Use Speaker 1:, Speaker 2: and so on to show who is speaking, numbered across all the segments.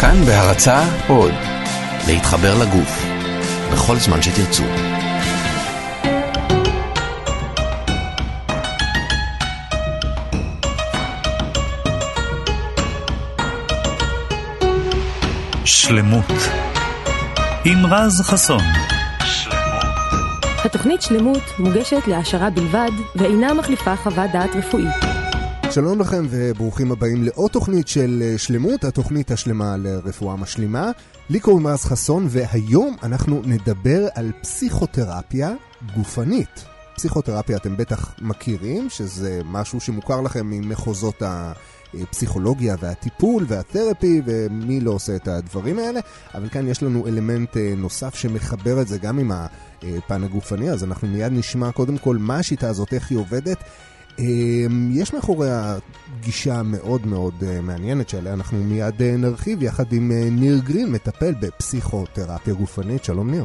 Speaker 1: כאן בהרצה עוד, להתחבר לגוף, בכל זמן שתרצו.
Speaker 2: שלמות עם רז חסון
Speaker 3: התוכנית שלמות מוגשת להעשרה בלבד ואינה מחליפה חוות דעת רפואית.
Speaker 4: שלום לכם וברוכים הבאים לעוד תוכנית של אה, שלמות, התוכנית השלמה לרפואה משלימה. לי קוראים רז חסון והיום אנחנו נדבר על פסיכותרפיה גופנית. פסיכותרפיה אתם בטח מכירים, שזה משהו שמוכר לכם ממחוזות הפסיכולוגיה והטיפול והתרפי ומי לא עושה את הדברים האלה, אבל כאן יש לנו אלמנט אה, נוסף שמחבר את זה גם עם הפן הגופני, אז אנחנו מיד נשמע קודם כל מה השיטה הזאת, איך היא עובדת. אמ, יש מאחוריה גישה מאוד מאוד אה, מעניינת שעליה אנחנו מיד אה, נרחיב יחד עם אה, ניר גרין, מטפל בפסיכותרפיה גופנית. שלום ניר.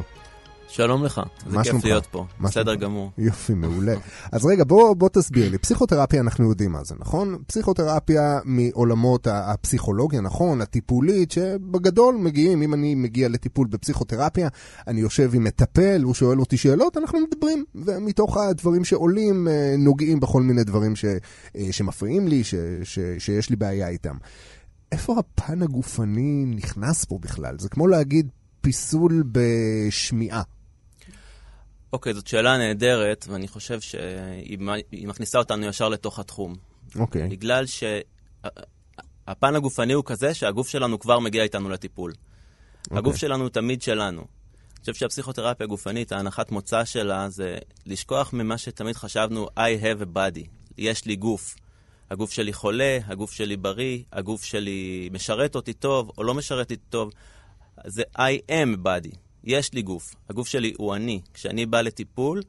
Speaker 5: שלום לך, זה כיף שלומך? להיות פה, בסדר גמור.
Speaker 4: יופי, מעולה. אז רגע, בוא, בוא תסביר לי. פסיכותרפיה, אנחנו יודעים מה זה, נכון? פסיכותרפיה מעולמות הפסיכולוגיה, נכון? הטיפולית, שבגדול מגיעים, אם אני מגיע לטיפול בפסיכותרפיה, אני יושב עם מטפל, הוא שואל אותי שאלות, אנחנו מדברים, ומתוך הדברים שעולים, אה, נוגעים בכל מיני דברים ש, אה, שמפריעים לי, ש, ש, שיש לי בעיה איתם. איפה הפן הגופני נכנס פה בכלל? זה כמו להגיד פיסול בשמיעה.
Speaker 5: אוקיי, okay, זאת שאלה נהדרת, ואני חושב שהיא מכניסה אותנו ישר לתוך התחום.
Speaker 4: אוקיי. Okay.
Speaker 5: בגלל שהפן הגופני הוא כזה שהגוף שלנו כבר מגיע איתנו לטיפול. אוקיי. הגוף שלנו הוא תמיד שלנו. אני חושב שהפסיכותרפיה הגופנית, ההנחת מוצא שלה זה לשכוח ממה שתמיד חשבנו, I have a body, יש לי גוף. הגוף שלי חולה, הגוף שלי בריא, הגוף שלי משרת אותי טוב או לא משרת אותי טוב. זה I am body. יש לי גוף, הגוף שלי הוא אני. כשאני בא לטיפול,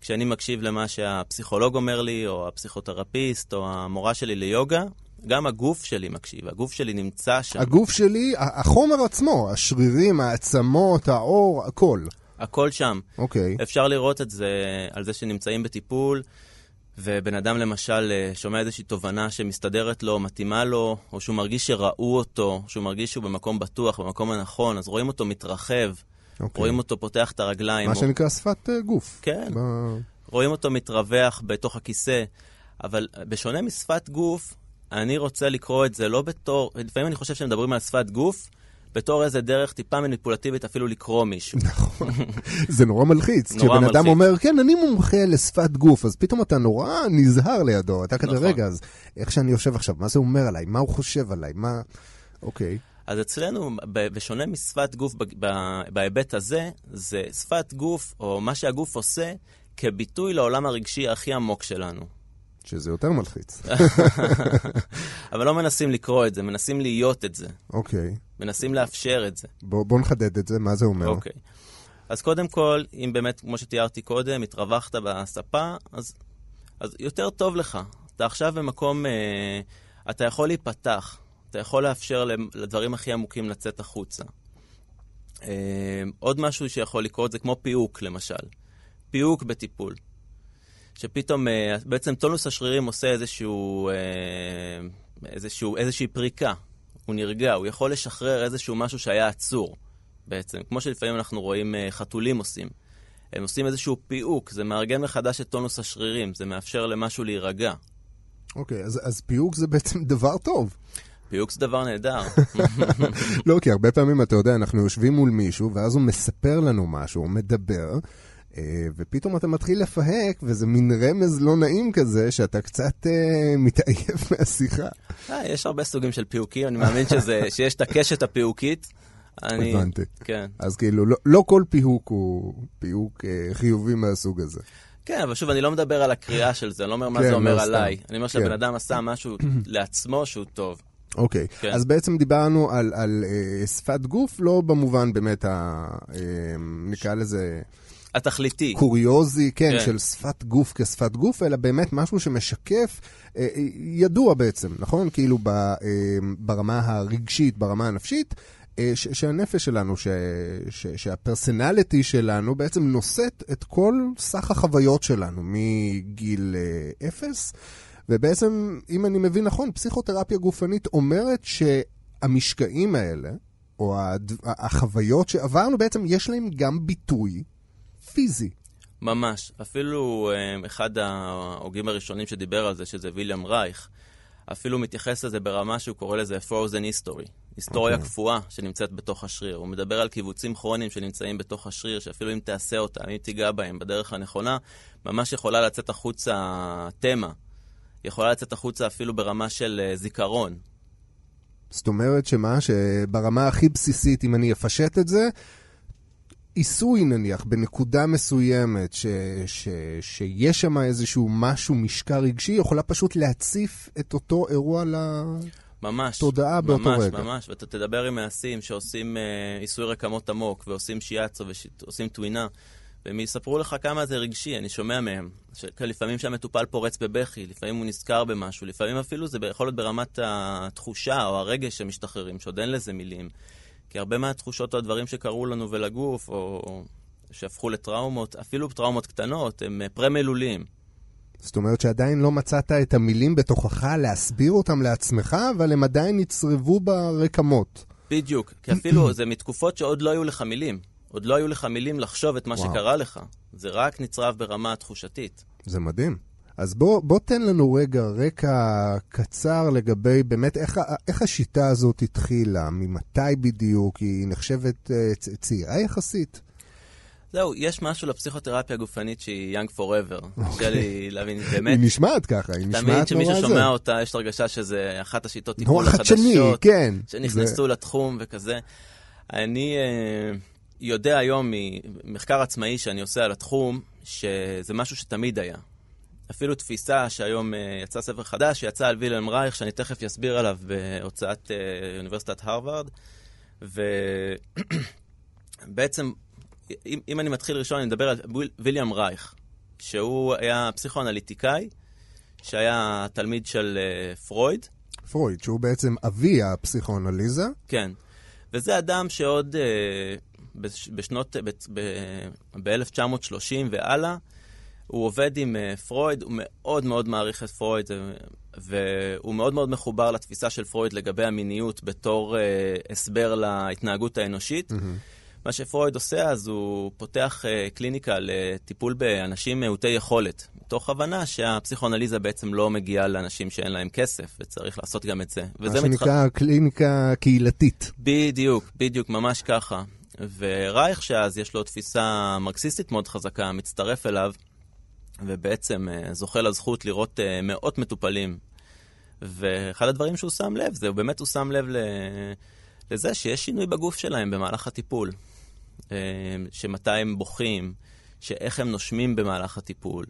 Speaker 5: כשאני מקשיב למה שהפסיכולוג אומר לי, או הפסיכותרפיסט, או המורה שלי ליוגה, גם הגוף שלי מקשיב, הגוף שלי נמצא שם.
Speaker 4: הגוף שלי, החומר עצמו, השרירים, העצמות, האור, הכל.
Speaker 5: הכל שם.
Speaker 4: אוקיי.
Speaker 5: Okay. אפשר לראות את זה על זה שנמצאים בטיפול, ובן אדם למשל אה, שומע איזושהי תובנה שמסתדרת לו, מתאימה לו, או שהוא מרגיש שראו אותו, שהוא מרגיש שהוא במקום בטוח, במקום הנכון, אז רואים אותו מתרחב. Okay. אוקיי. רואים אותו פותח את הרגליים.
Speaker 4: מה או... שנקרא שפת uh, גוף.
Speaker 5: כן. ב... רואים אותו מתרווח בתוך הכיסא, אבל בשונה משפת גוף, אני רוצה לקרוא את זה לא בתור, לפעמים אני חושב שמדברים על שפת גוף, בתור איזה דרך טיפה מניפולטיבית אפילו לקרוא מישהו.
Speaker 4: נכון, זה נורא מלחיץ. נורא כשבן אדם אומר, כן, אני מומחה לשפת גוף, אז פתאום אתה נורא נזהר לידו. אתה כזה, נכון. רגע, אז איך שאני יושב עכשיו, מה זה אומר עליי? מה הוא חושב עליי? מה... אוקיי.
Speaker 5: אז אצלנו, בשונה משפת גוף בהיבט הזה, זה שפת גוף, או מה שהגוף עושה, כביטוי לעולם הרגשי הכי עמוק שלנו.
Speaker 4: שזה יותר מלחיץ.
Speaker 5: אבל לא מנסים לקרוא את זה, מנסים להיות את זה.
Speaker 4: אוקיי.
Speaker 5: מנסים לאפשר את זה.
Speaker 4: בוא, בוא נחדד את זה, מה זה אומר?
Speaker 5: אוקיי. אז קודם כל, אם באמת, כמו שתיארתי קודם, התרווחת בספה, אז, אז יותר טוב לך. אתה עכשיו במקום, אה, אתה יכול להיפתח. אתה יכול לאפשר לדברים הכי עמוקים לצאת החוצה. אה, עוד משהו שיכול לקרות זה כמו פיוק, למשל. פיוק בטיפול. שפתאום, אה, בעצם טונוס השרירים עושה איזשהו, אה, איזשהו, איזושהי פריקה. הוא נרגע, הוא יכול לשחרר איזשהו משהו שהיה עצור, בעצם. כמו שלפעמים אנחנו רואים חתולים עושים. הם עושים איזשהו פיוק, זה מארגן מחדש את טונוס השרירים, זה מאפשר למשהו להירגע.
Speaker 4: אוקיי, okay, אז, אז פיוק זה בעצם דבר טוב.
Speaker 5: פיוק זה דבר נהדר.
Speaker 4: לא, כי הרבה פעמים, אתה יודע, אנחנו יושבים מול מישהו, ואז הוא מספר לנו משהו, הוא מדבר, אה, ופתאום אתה מתחיל לפהק, וזה מין רמז לא נעים כזה, שאתה קצת אה, מתעייף מהשיחה.
Speaker 5: אה, יש הרבה סוגים של פיוקים, אני מאמין שזה, שיש את הקשת הפיוקית.
Speaker 4: אני... הבנתי.
Speaker 5: כן.
Speaker 4: אז כאילו, לא, לא כל פיוק הוא פיוק אה, חיובי מהסוג הזה.
Speaker 5: כן, אבל שוב, אני לא מדבר על הקריאה של זה, אני לא אומר מה כן, זה אומר לא עליי. אני אומר שהבן כן. אדם עשה משהו לעצמו שהוא טוב.
Speaker 4: אוקיי, okay. כן. אז בעצם דיברנו על, על uh, שפת גוף, לא במובן באמת, ה, uh, נקרא לזה...
Speaker 5: התכליתי.
Speaker 4: קוריוזי, כן, כן, של שפת גוף כשפת גוף, אלא באמת משהו שמשקף, uh, ידוע בעצם, נכון? כאילו ב, uh, ברמה הרגשית, ברמה הנפשית, uh, ש, שהנפש שלנו, ש, ש, שהפרסונליטי שלנו בעצם נושאת את כל סך החוויות שלנו מגיל אפס. ובעצם, אם אני מבין נכון, פסיכותרפיה גופנית אומרת ש... המשקעים האלה, או הד... החוויות שעברנו, בעצם יש להם גם ביטוי פיזי.
Speaker 5: ממש. אפילו אה, אחד ההוגים הראשונים שדיבר על זה, שזה ויליאם רייך, אפילו מתייחס לזה ברמה שהוא קורא לזה frozen history. היסטוריה okay.
Speaker 4: אוקיי.
Speaker 5: קפואה שנמצאת בתוך השריר. הוא מדבר על קיבוצים כרוניים שנמצאים בתוך השריר, שאפילו אם תעשה אותם, אם תיגע בהם בדרך הנכונה, ממש יכולה לצאת החוצה תמה. יכולה לצאת החוצה אפילו ברמה של אה, זיכרון.
Speaker 4: זאת אומרת שמה, שברמה הכי בסיסית, אם אני אפשט את זה, עיסוי נניח בנקודה מסוימת ש, ש, שיש שם איזשהו משהו, משקע רגשי, יכולה פשוט להציף את אותו אירוע לתודעה באותו
Speaker 5: ממש,
Speaker 4: רגע.
Speaker 5: ממש, ממש, ואתה תדבר עם מעשים שעושים אה, עיסוי רקמות עמוק, ועושים שיאצו ועושים טווינה, והם יספרו לך כמה זה רגשי, אני שומע מהם. לפעמים שהמטופל פורץ בבכי, לפעמים הוא נזכר במשהו, לפעמים אפילו זה יכול להיות ברמת התחושה או הרגש שמשתחררים, שעוד אין לזה מילים. כי הרבה מהתחושות או הדברים שקרו לנו ולגוף, או שהפכו לטראומות, אפילו טראומות קטנות, הם אה, פרה-מלולים.
Speaker 4: זאת אומרת שעדיין לא מצאת את המילים בתוכך להסביר אותם לעצמך, אבל הם עדיין נצרבו ברקמות.
Speaker 5: בדיוק, כי אפילו זה מתקופות שעוד לא היו לך מילים. עוד לא היו לך מילים לחשוב את מה
Speaker 4: וואו.
Speaker 5: שקרה לך. זה רק נצרב ברמה התחושתית.
Speaker 4: זה מדהים. אז בוא, בוא תן לנו רגע רקע קצר לגבי באמת איך, איך השיטה הזאת התחילה, ממתי בדיוק, היא נחשבת אה, צ- צעירה יחסית.
Speaker 5: זהו, יש משהו לפסיכותרפיה הגופנית שהיא young forever. קשה לי להבין, באמת.
Speaker 4: היא נשמעת ככה, היא נשמעת נורא
Speaker 5: תמיד כשמישהו
Speaker 4: זה.
Speaker 5: שומע אותה, יש הרגשה שזה אחת השיטות
Speaker 4: נורא
Speaker 5: טיפול
Speaker 4: חדשני,
Speaker 5: החדשות,
Speaker 4: כן.
Speaker 5: שנכנסו
Speaker 4: זה-
Speaker 5: לתחום וכזה. אני אה, יודע היום ממחקר עצמאי שאני עושה על התחום, שזה משהו שתמיד היה. אפילו תפיסה שהיום אה, יצא ספר חדש, שיצא על וילם רייך, שאני תכף אסביר עליו בהוצאת אה, אוניברסיטת הרווארד. ובעצם, אם, אם אני מתחיל ראשון, אני מדבר על ויל- ויליאם רייך, שהוא היה פסיכואנליטיקאי, שהיה תלמיד של אה, פרויד.
Speaker 4: פרויד, שהוא בעצם אבי הפסיכואנליזה.
Speaker 5: כן. וזה אדם שעוד בשנות, ב-1930 והלאה, הוא עובד עם אה, פרויד, הוא מאוד מאוד מעריך את פרויד, אה, והוא מאוד מאוד מחובר לתפיסה של פרויד לגבי המיניות בתור אה, הסבר להתנהגות האנושית. מה שפרויד עושה, אז הוא פותח אה, קליניקה לטיפול באנשים מעוטי יכולת, מתוך הבנה שהפסיכואנליזה בעצם לא מגיעה לאנשים שאין להם כסף, וצריך לעשות גם את זה.
Speaker 4: מה שנקרא קליניקה קהילתית.
Speaker 5: בדיוק, בדיוק, ממש ככה. ורייך שאז יש לו תפיסה מרקסיסטית מאוד חזקה, מצטרף אליו, ובעצם אה, זוכה לזכות לראות אה, מאות מטופלים. ואחד הדברים שהוא שם לב, זה באמת הוא שם לב. לזה שיש שינוי בגוף שלהם במהלך הטיפול. אה, שמתי הם בוכים, שאיך הם נושמים במהלך הטיפול,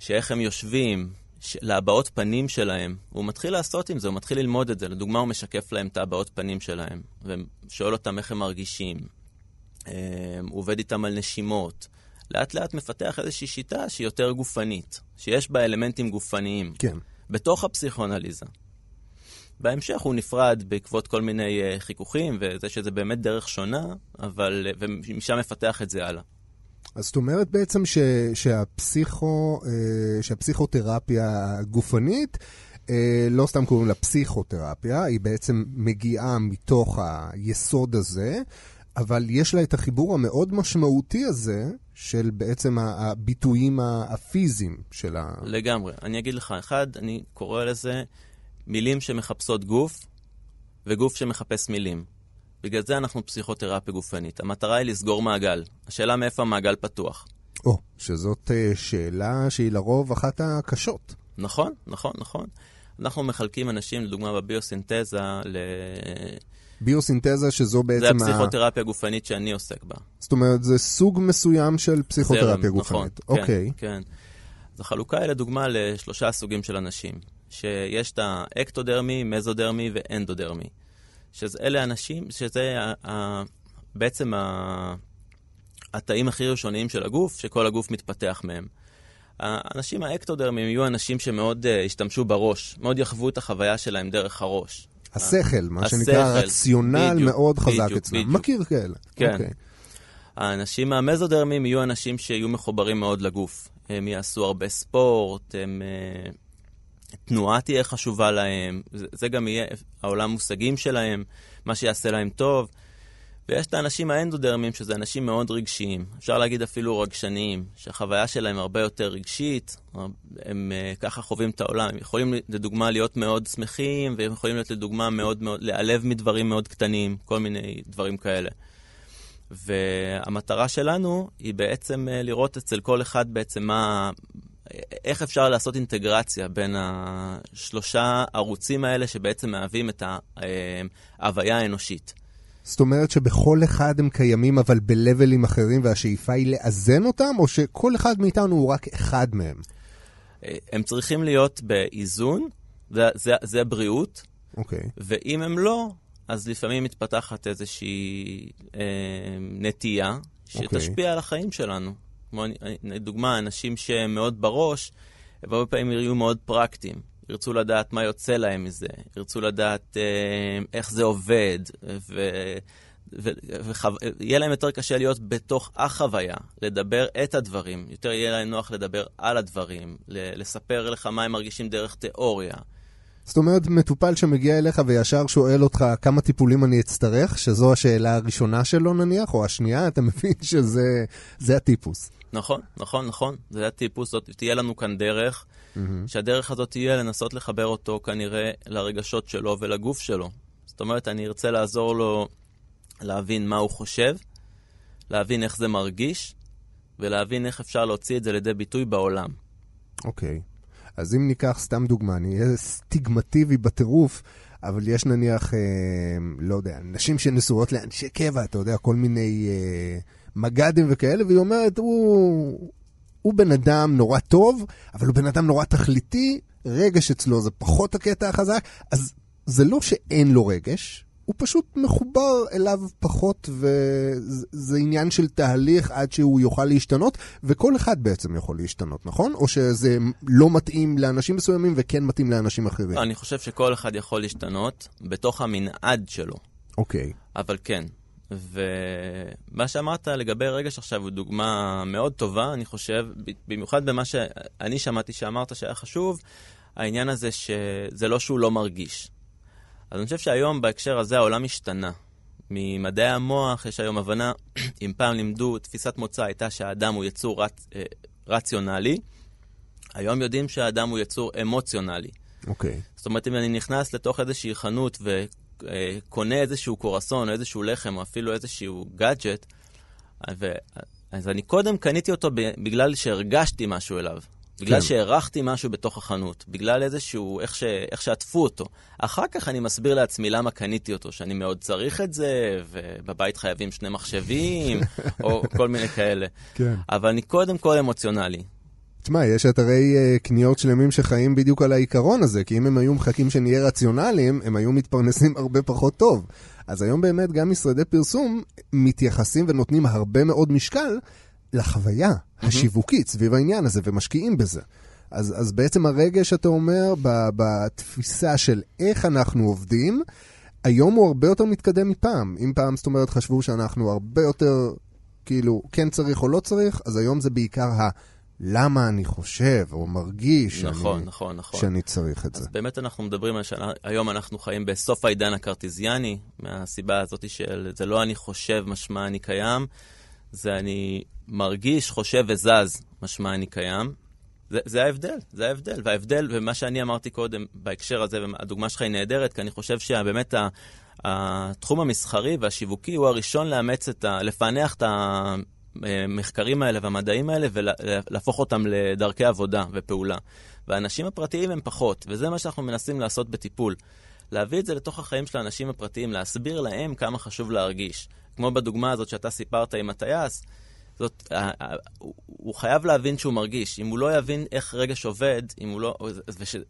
Speaker 5: שאיך הם יושבים. להבעות פנים שלהם. הוא מתחיל לעשות עם זה, הוא מתחיל ללמוד את זה. לדוגמה, הוא משקף להם את ההבעות פנים שלהם, ושואל אותם איך הם מרגישים. אה, הוא עובד איתם על נשימות. לאט לאט מפתח איזושהי שיטה שהיא יותר גופנית, שיש בה אלמנטים גופניים,
Speaker 4: כן.
Speaker 5: בתוך הפסיכואנליזה. בהמשך הוא נפרד בעקבות כל מיני uh, חיכוכים, וזה שזה באמת דרך שונה, אבל, uh, ומשם מפתח את זה הלאה.
Speaker 4: אז זאת אומרת בעצם ש, שהפסיכו, אה, שהפסיכותרפיה הגופנית, אה, לא סתם קוראים לה פסיכותרפיה, היא בעצם מגיעה מתוך היסוד הזה, אבל יש לה את החיבור המאוד משמעותי הזה של בעצם הביטויים הפיזיים של ה...
Speaker 5: לגמרי. אני אגיד לך, אחד, אני קורא לזה מילים שמחפשות גוף, וגוף שמחפש מילים. בגלל זה אנחנו פסיכותרפיה גופנית. המטרה היא לסגור מעגל. השאלה מאיפה המעגל פתוח.
Speaker 4: או, שזאת אה, שאלה שהיא לרוב אחת הקשות.
Speaker 5: נכון, נכון, נכון. אנחנו מחלקים אנשים, לדוגמה בביוסינתזה, ל...
Speaker 4: ביוסינתזה שזו
Speaker 5: זה
Speaker 4: בעצם ה...
Speaker 5: הפסיכותרפיה הגופנית שאני עוסק בה.
Speaker 4: זאת אומרת, זה סוג מסוים של פסיכותרפיה
Speaker 5: זרם, נכון,
Speaker 4: גופנית.
Speaker 5: כן,
Speaker 4: אוקיי.
Speaker 5: כן. אז החלוקה היא לדוגמה לשלושה סוגים של אנשים. שיש את האקטודרמי, מזודרמי ואנדודרמי. שאלה אנשים, שזה ה, ה, בעצם ה, התאים הכי ראשוניים של הגוף, שכל הגוף מתפתח מהם. האנשים האקטודרמיים יהיו אנשים שמאוד uh, השתמשו בראש, מאוד יחוו את החוויה שלהם דרך הראש.
Speaker 4: השכל, מה
Speaker 5: השכל,
Speaker 4: שנקרא רציונל
Speaker 5: בדיוק,
Speaker 4: מאוד חזק
Speaker 5: בדיוק,
Speaker 4: אצלם.
Speaker 5: בדיוק.
Speaker 4: מכיר כאלה.
Speaker 5: כן.
Speaker 4: אוקיי.
Speaker 5: האנשים המזודרמיים יהיו אנשים שיהיו מחוברים מאוד לגוף. הם יעשו הרבה ספורט, הם, אה, תנועה תהיה חשובה להם, זה, זה גם יהיה העולם מושגים שלהם, מה שיעשה להם טוב. ויש את האנשים האנדודרמיים, שזה אנשים מאוד רגשיים, אפשר להגיד אפילו רגשניים, שהחוויה שלהם הרבה יותר רגשית, הם uh, ככה חווים את העולם. הם יכולים לדוגמה להיות מאוד שמחים, והם יכולים להיות לדוגמה מאוד מאוד, להיעלב מדברים מאוד קטנים, כל מיני דברים כאלה. והמטרה שלנו היא בעצם uh, לראות אצל כל אחד בעצם מה, איך אפשר לעשות אינטגרציה בין השלושה ערוצים האלה שבעצם מהווים את אה, ההוויה האנושית.
Speaker 4: זאת אומרת שבכל אחד הם קיימים אבל בלבלים אחרים והשאיפה היא לאזן אותם, או שכל אחד מאיתנו הוא רק אחד מהם?
Speaker 5: אה, הם צריכים להיות באיזון, זה, זה, זה בריאות,
Speaker 4: אוקיי. Okay.
Speaker 5: ואם הם לא, אז לפעמים מתפתחת איזושהי אה, נטייה אוקיי. שתשפיע okay. על החיים שלנו. כמו לדוגמה, אנשים שהם מאוד בראש, הרבה פעמים יהיו מאוד פרקטיים. ירצו לדעת מה יוצא להם מזה, ירצו לדעת אה, איך זה עובד, ויהיה להם יותר קשה להיות בתוך החוויה, לדבר את הדברים, יותר יהיה להם נוח לדבר על הדברים, לספר לך מה הם מרגישים דרך תיאוריה.
Speaker 4: זאת אומרת, מטופל שמגיע אליך וישר שואל אותך כמה טיפולים אני אצטרך, שזו השאלה הראשונה שלו נניח, או השנייה, אתה מבין שזה הטיפוס.
Speaker 5: נכון, נכון, נכון. זה הטיפוס, זאת תהיה לנו כאן דרך, mm-hmm. שהדרך הזאת תהיה לנסות לחבר אותו כנראה לרגשות שלו ולגוף שלו. זאת אומרת, אני ארצה לעזור לו להבין מה הוא חושב, להבין איך זה מרגיש, ולהבין איך אפשר להוציא את זה לידי ביטוי בעולם.
Speaker 4: אוקיי. Okay. אז אם ניקח סתם דוגמה, אני אהיה סטיגמטיבי בטירוף, אבל יש נניח, אה, לא יודע, נשים שנשואות לאנשי קבע, אתה יודע, כל מיני אה, מג"דים וכאלה, והיא אומרת, הוא, הוא בן אדם נורא טוב, אבל הוא בן אדם נורא תכליתי, רגש אצלו זה פחות הקטע החזק, אז זה לא שאין לו רגש, הוא פשוט מחובר אליו פחות, וזה עניין של תהליך עד שהוא יוכל להשתנות, וכל אחד בעצם יכול להשתנות, נכון? או שזה לא מתאים לאנשים מסוימים וכן מתאים לאנשים אחרים?
Speaker 5: אני חושב שכל אחד יכול להשתנות בתוך המנעד שלו.
Speaker 4: אוקיי. Okay.
Speaker 5: אבל כן. ומה שאמרת לגבי רגש עכשיו הוא דוגמה מאוד טובה, אני חושב, במיוחד במה שאני שמעתי שאמרת שהיה חשוב, העניין הזה שזה לא שהוא לא מרגיש. אז אני חושב שהיום בהקשר הזה העולם השתנה. ממדעי המוח יש היום הבנה, אם פעם לימדו, תפיסת מוצא הייתה שהאדם הוא יצור רצ, אה, רציונלי, היום יודעים שהאדם הוא יצור אמוציונלי.
Speaker 4: אוקיי. Okay.
Speaker 5: זאת אומרת, אם אני נכנס לתוך איזושהי חנות וקונה איזשהו קורסון או איזשהו לחם או אפילו איזשהו גאדג'ט, אז אני קודם קניתי אותו בגלל שהרגשתי משהו אליו. בגלל כן. שהערכתי משהו בתוך החנות, בגלל איזשהו, איך, ש, איך שעטפו אותו. אחר כך אני מסביר לעצמי למה קניתי אותו, שאני מאוד צריך את זה, ובבית חייבים שני מחשבים, או כל מיני כאלה.
Speaker 4: כן.
Speaker 5: אבל אני קודם כל אמוציונלי.
Speaker 4: תשמע, יש אתרי uh, קניות שלמים שחיים בדיוק על העיקרון הזה, כי אם הם היו מחכים שנהיה רציונליים, הם היו מתפרנסים הרבה פחות טוב. אז היום באמת גם משרדי פרסום מתייחסים ונותנים הרבה מאוד משקל לחוויה mm-hmm. השיווקית סביב העניין הזה ומשקיעים בזה. אז, אז בעצם הרגש, אתה אומר, בתפיסה של איך אנחנו עובדים, היום הוא הרבה יותר מתקדם מפעם. אם פעם, זאת אומרת, חשבו שאנחנו הרבה יותר, כאילו, כן צריך או לא צריך, אז היום זה בעיקר ה... למה אני חושב או מרגיש
Speaker 5: נכון,
Speaker 4: שאני,
Speaker 5: נכון, נכון.
Speaker 4: שאני צריך את
Speaker 5: אז
Speaker 4: זה.
Speaker 5: אז באמת אנחנו מדברים על שהיום אנחנו חיים בסוף העידן הקרטיזיאני, מהסיבה הזאת של זה לא אני חושב משמע אני קיים, זה אני מרגיש, חושב וזז, משמע אני קיים. זה, זה ההבדל, זה ההבדל. וההבדל, ומה שאני אמרתי קודם בהקשר הזה, והדוגמה שלך היא נהדרת, כי אני חושב שבאמת התחום המסחרי והשיווקי הוא הראשון לאמץ את ה... לפענח את המחקרים האלה והמדעים האלה ולהפוך אותם לדרכי עבודה ופעולה. והאנשים הפרטיים הם פחות, וזה מה שאנחנו מנסים לעשות בטיפול. להביא את זה לתוך החיים של האנשים הפרטיים, להסביר להם כמה חשוב להרגיש. כמו בדוגמה הזאת שאתה סיפרת עם הטייס, זאת, הוא חייב להבין שהוא מרגיש. אם הוא לא יבין איך רגש עובד, אם הוא לא...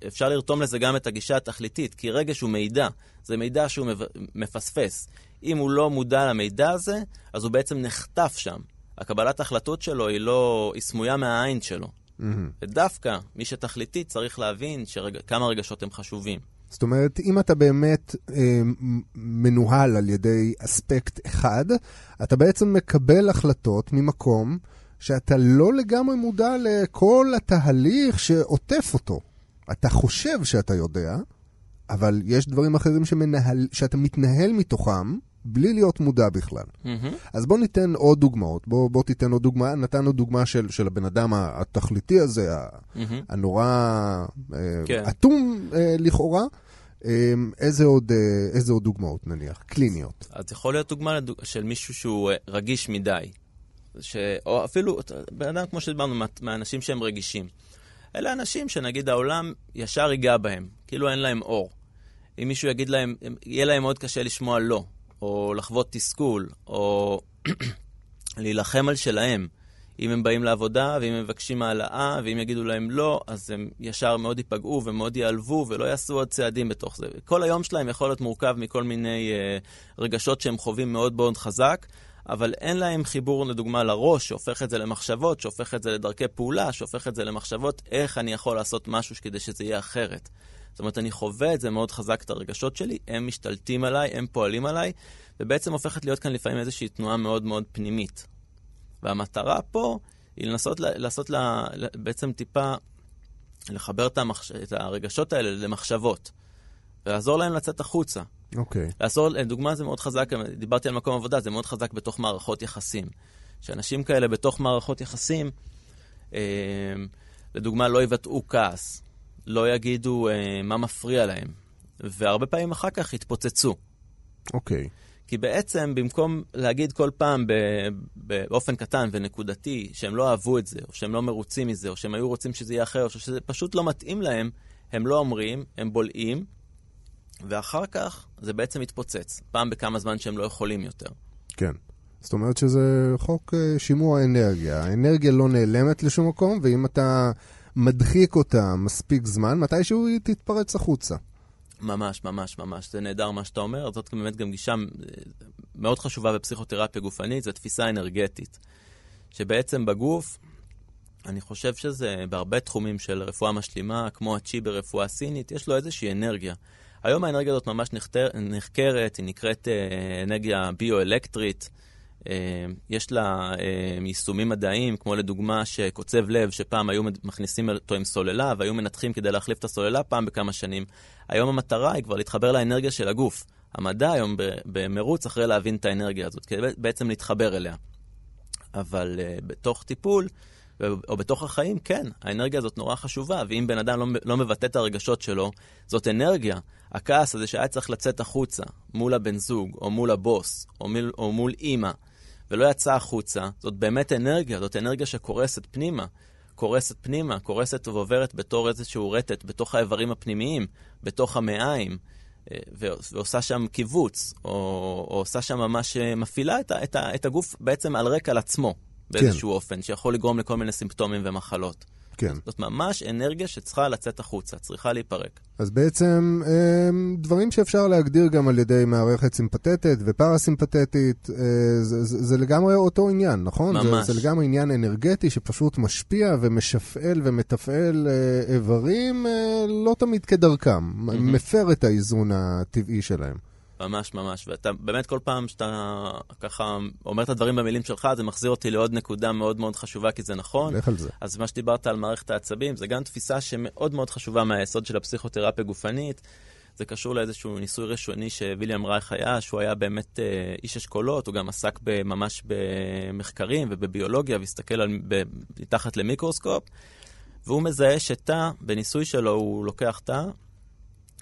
Speaker 5: אפשר לרתום לזה גם את הגישה התכליתית, כי רגש הוא מידע. זה מידע שהוא מפספס. אם הוא לא מודע למידע הזה, אז הוא בעצם נחטף שם. הקבלת ההחלטות שלו היא לא... היא סמויה מהעין שלו. Mm-hmm. ודווקא מי שתכליתי צריך להבין שרג... כמה רגשות הם חשובים.
Speaker 4: זאת אומרת, אם אתה באמת אה, מנוהל על ידי אספקט אחד, אתה בעצם מקבל החלטות ממקום שאתה לא לגמרי מודע לכל התהליך שעוטף אותו. אתה חושב שאתה יודע, אבל יש דברים אחרים שמנהל, שאתה מתנהל מתוכם בלי להיות מודע בכלל.
Speaker 5: מהמם.
Speaker 4: אז בוא ניתן עוד דוגמאות. בוא, בוא תיתן עוד דוגמה. נתנו דוגמה של, של הבן אדם התכליתי הזה,
Speaker 5: מהמם.
Speaker 4: הנורא אה,
Speaker 5: כן.
Speaker 4: אטום אה, לכאורה. אה, איזה עוד, אה, איזה עוד דוגמאות נניח? קליניות.
Speaker 5: אז יכול להיות דוגמה. של מישהו שהוא רגיש מדי. ש... או אפילו, בן אדם, כמו שדיברנו, מה- מהאנשים שהם רגישים. אלה אנשים שנגיד העולם ישר ייגע בהם, כאילו אין להם אור. אם מישהו יגיד להם, הם- יהיה להם מאוד קשה לשמוע לא, או לחוות תסכול, או להילחם על שלהם. אם הם באים לעבודה, ואם הם מבקשים העלאה, ואם יגידו להם לא, אז הם ישר מאוד ייפגעו ומאוד ייעלבו, ולא יעשו עוד צעדים בתוך זה. כל היום שלהם יכול להיות מורכב מכל מיני אה, רגשות שהם חווים מאוד מאוד חזק, אבל אין להם חיבור, לדוגמה, לראש, שהופך את זה למחשבות, שהופך את זה לדרכי פעולה, שהופך את זה למחשבות, איך אני יכול לעשות משהו כדי שזה יהיה אחרת. זאת אומרת, אני חווה את זה מאוד חזק, את הרגשות שלי, הם משתלטים עליי, הם פועלים עליי, ובעצם הופכת להיות כאן לפעמים איזושהי תנועה מאוד מאוד פנימית. והמטרה פה היא לנסות לעשות לה, בעצם טיפה לחבר את, המחש... את הרגשות האלה למחשבות, ולעזור להם לצאת החוצה.
Speaker 4: אוקיי.
Speaker 5: לעזור, לדוגמה זה מאוד חזק, דיברתי על מקום עבודה, זה מאוד חזק בתוך מערכות יחסים. שאנשים כאלה בתוך מערכות יחסים, אה, לדוגמה, לא יבטאו כעס, לא יגידו אה, מה מפריע להם, והרבה פעמים אחר כך יתפוצצו.
Speaker 4: אוקיי.
Speaker 5: כי בעצם, במקום להגיד כל פעם ב- באופן קטן ונקודתי שהם לא אהבו את זה, או שהם לא מרוצים מזה, או שהם היו רוצים שזה יהיה אחר, או שזה פשוט לא מתאים להם, הם לא אומרים, הם בולעים, ואחר כך זה בעצם מתפוצץ, פעם בכמה זמן שהם לא יכולים יותר.
Speaker 4: כן. זאת אומרת שזה חוק אה, שימור האנרגיה. האנרגיה לא נעלמת לשום מקום, ואם אתה מדחיק אותה מספיק זמן, מתישהו היא תתפרץ החוצה.
Speaker 5: ממש, ממש, ממש. זה נהדר מה שאתה אומר. זאת באמת גם גישה אה, מאוד חשובה בפסיכותרפיה גופנית, זו תפיסה אנרגטית. שבעצם בגוף, אני חושב שזה בהרבה תחומים של רפואה משלימה, כמו הצ'י ברפואה סינית, יש לו איזושהי אנרגיה. היום האנרגיה הזאת ממש נחקרת, היא נקראת אה, אנרגיה ביו-אלקטרית. אה, יש לה אה, יישומים מדעיים, כמו לדוגמה שקוצב לב, שפעם היו מכניסים אותו עם סוללה, והיו מנתחים כדי להחליף את הסוללה פעם בכמה שנים. היום המטרה היא כבר להתחבר לאנרגיה של הגוף. המדע היום במרוץ אחרי להבין את האנרגיה הזאת, כדי בעצם להתחבר אליה. אבל uh, בתוך טיפול, או בתוך החיים, כן, האנרגיה הזאת נורא חשובה, ואם בן אדם לא, לא מבטא את הרגשות שלו, זאת אנרגיה. הכעס הזה שהיה צריך לצאת החוצה, מול הבן זוג, או מול הבוס, או, מיל, או מול אימא, ולא יצא החוצה, זאת באמת אנרגיה, זאת אנרגיה שקורסת פנימה. קורסת פנימה, קורסת ועוברת בתור איזשהו רטט, בתוך האיברים הפנימיים, בתוך המעיים, אה, ועושה שם קיבוץ, או, או עושה שם ממש, אה, מפעילה את, את, את הגוף בעצם על רקע על עצמו, באיזשהו כן. אופן, שיכול לגרום לכל מיני סימפטומים ומחלות.
Speaker 4: כן.
Speaker 5: זאת ממש אנרגיה שצריכה לצאת החוצה, צריכה להיפרק.
Speaker 4: אז בעצם הם, דברים שאפשר להגדיר גם על ידי מערכת סימפתטית ופרסימפתטית, אה, זה, זה, זה לגמרי אותו עניין, נכון?
Speaker 5: ממש.
Speaker 4: זה, זה לגמרי עניין אנרגטי שפשוט משפיע ומשפעל ומתפעל אה, איברים אה, לא תמיד כדרכם,
Speaker 5: מהמם.
Speaker 4: מפר את האיזון הטבעי שלהם.
Speaker 5: ממש ממש, ואתה באמת כל פעם שאתה ככה אומר את הדברים במילים שלך, זה מחזיר אותי לעוד נקודה מאוד מאוד חשובה, כי זה נכון.
Speaker 4: לך על זה.
Speaker 5: אז מה שדיברת על מערכת העצבים, זה גם תפיסה שמאוד מאוד חשובה מהיסוד של הפסיכותרפיה גופנית. זה קשור לאיזשהו ניסוי ראשוני שוויליאם רייך היה, שהוא היה באמת אה, איש אשכולות, הוא גם עסק ממש במחקרים ובביולוגיה, והסתכל על, ב, מתחת למיקרוסקופ, והוא מזהה שתא, בניסוי שלו הוא לוקח תא,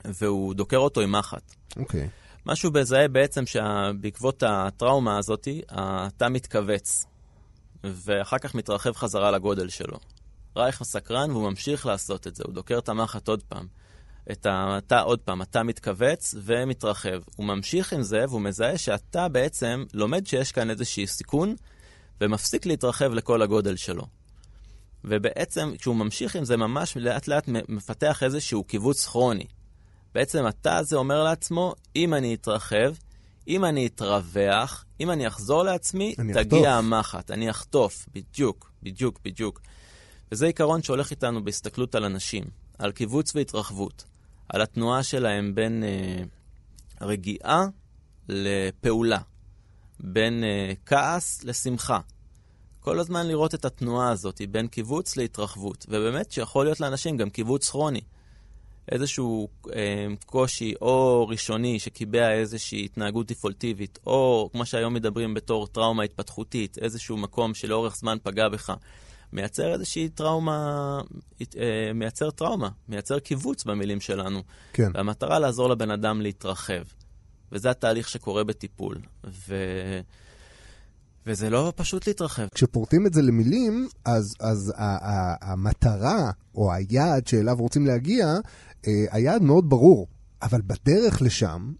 Speaker 5: והוא דוקר אותו עם מחט.
Speaker 4: אוקיי.
Speaker 5: מה שהוא מזהה בעצם שבעקבות הטראומה הזאת, התא מתכווץ, ואחר כך מתרחב חזרה לגודל שלו. רייך סקרן והוא ממשיך לעשות את זה, הוא דוקר את המחט עוד פעם. את התא עוד פעם, התא מתכווץ ומתרחב. הוא ממשיך עם זה והוא מזהה שהתא בעצם לומד שיש כאן איזשהי סיכון ומפסיק להתרחב לכל הגודל שלו. ובעצם כשהוא ממשיך עם זה ממש לאט לאט מפתח איזשהו קיבוץ כרוני. בעצם התא הזה אומר לעצמו, אם אני אתרחב, אם אני אתרווח, אם אני אחזור לעצמי,
Speaker 4: אני
Speaker 5: תגיע
Speaker 4: אחטוף.
Speaker 5: המחט. אני אחטוף, בדיוק, בדיוק, בדיוק. וזה עיקרון שהולך איתנו בהסתכלות על אנשים, על קיבוץ והתרחבות, על התנועה שלהם בין אה, רגיעה לפעולה, בין אה, כעס לשמחה. כל הזמן לראות את התנועה הזאת בין קיבוץ להתרחבות, ובאמת שיכול להיות לאנשים גם קיבוץ כרוני. איזשהו אה, קושי או ראשוני שקיבע איזושהי התנהגות דיפולטיבית, או כמו שהיום מדברים בתור טראומה התפתחותית, איזשהו מקום שלאורך זמן פגע בך, מייצר איזושהי טראומה, אה, מייצר טראומה, מייצר קיבוץ במילים שלנו.
Speaker 4: כן.
Speaker 5: והמטרה לעזור לבן אדם להתרחב. וזה התהליך שקורה בטיפול. ו... וזה לא פשוט להתרחב.
Speaker 4: כשפורטים את זה למילים, אז, אז ה- ה- המטרה או היעד שאליו רוצים להגיע, היעד מאוד ברור. אבל בדרך לשם,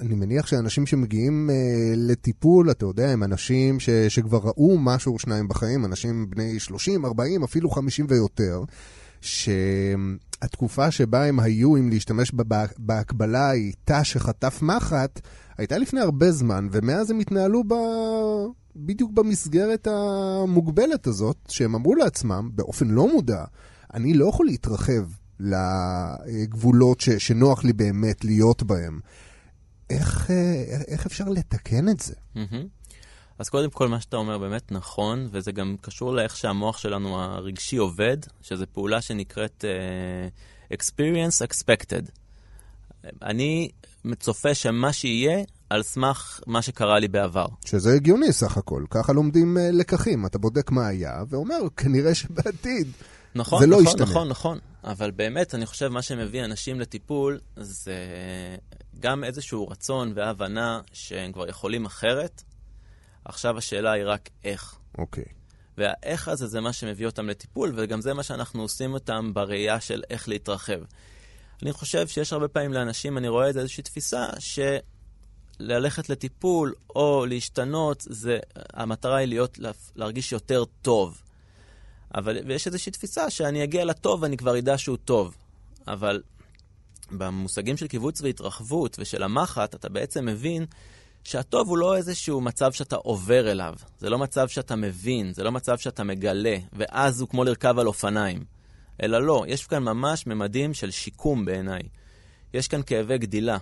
Speaker 4: אני מניח שאנשים שמגיעים אה, לטיפול, אתה יודע, הם אנשים ש, שכבר ראו משהו או שניים בחיים, אנשים בני 30, 40, אפילו 50 ויותר, שהתקופה שבה הם היו, אם להשתמש בה, בהקבלה, היא תא שחטף מחט, הייתה לפני הרבה זמן, ומאז הם התנהלו ב... בדיוק במסגרת המוגבלת הזאת, שהם אמרו לעצמם, באופן לא מודע, אני לא יכול להתרחב לגבולות ש... שנוח לי באמת להיות בהם. איך, איך, איך אפשר לתקן את זה?
Speaker 5: אז קודם כל, מה שאתה אומר באמת נכון, וזה גם קשור לאיך שהמוח שלנו הרגשי עובד, שזו פעולה שנקראת uh, experience expected. אני צופה שמה שיהיה על סמך מה שקרה לי בעבר.
Speaker 4: שזה הגיוני סך הכל, ככה לומדים uh, לקחים. אתה בודק מה היה, ואומר, כנראה שבעתיד
Speaker 5: נכון,
Speaker 4: זה לא
Speaker 5: נכון,
Speaker 4: ישתנה.
Speaker 5: נכון, נכון. אבל באמת, אני חושב, מה שמביא אנשים לטיפול זה גם איזשהו רצון והבנה שהם כבר יכולים אחרת. עכשיו השאלה היא רק איך.
Speaker 4: אוקיי.
Speaker 5: והאיך הזה זה מה שמביא אותם לטיפול, וגם זה מה שאנחנו עושים אותם בראייה של איך להתרחב. אני חושב שיש הרבה פעמים לאנשים, אני רואה את זה איזושהי תפיסה, שללכת לטיפול או להשתנות, זה, המטרה היא להיות, להרגיש יותר טוב. אבל, ויש איזושהי תפיסה שאני אגיע לטוב ואני כבר אדע שהוא טוב. אבל במושגים של קיבוץ והתרחבות ושל המחט, אתה בעצם מבין שהטוב הוא לא איזשהו מצב שאתה עובר אליו. זה לא מצב שאתה מבין, זה לא מצב שאתה מגלה, ואז הוא כמו לרכב על אופניים. אלא לא, יש כאן ממש ממדים של שיקום בעיניי. יש כאן כאבי גדילה.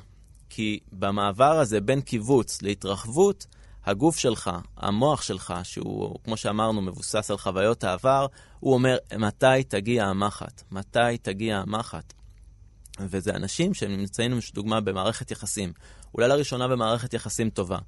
Speaker 5: כי במעבר הזה בין קיבוץ להתרחבות, הגוף שלך, המוח שלך, שהוא, כמו שאמרנו, מבוסס על חוויות העבר, הוא אומר, מתי תגיע המחט? מתי תגיע המחט? וזה אנשים שנמצאים, דוגמה, במערכת יחסים. אולי לראשונה במערכת יחסים טובה.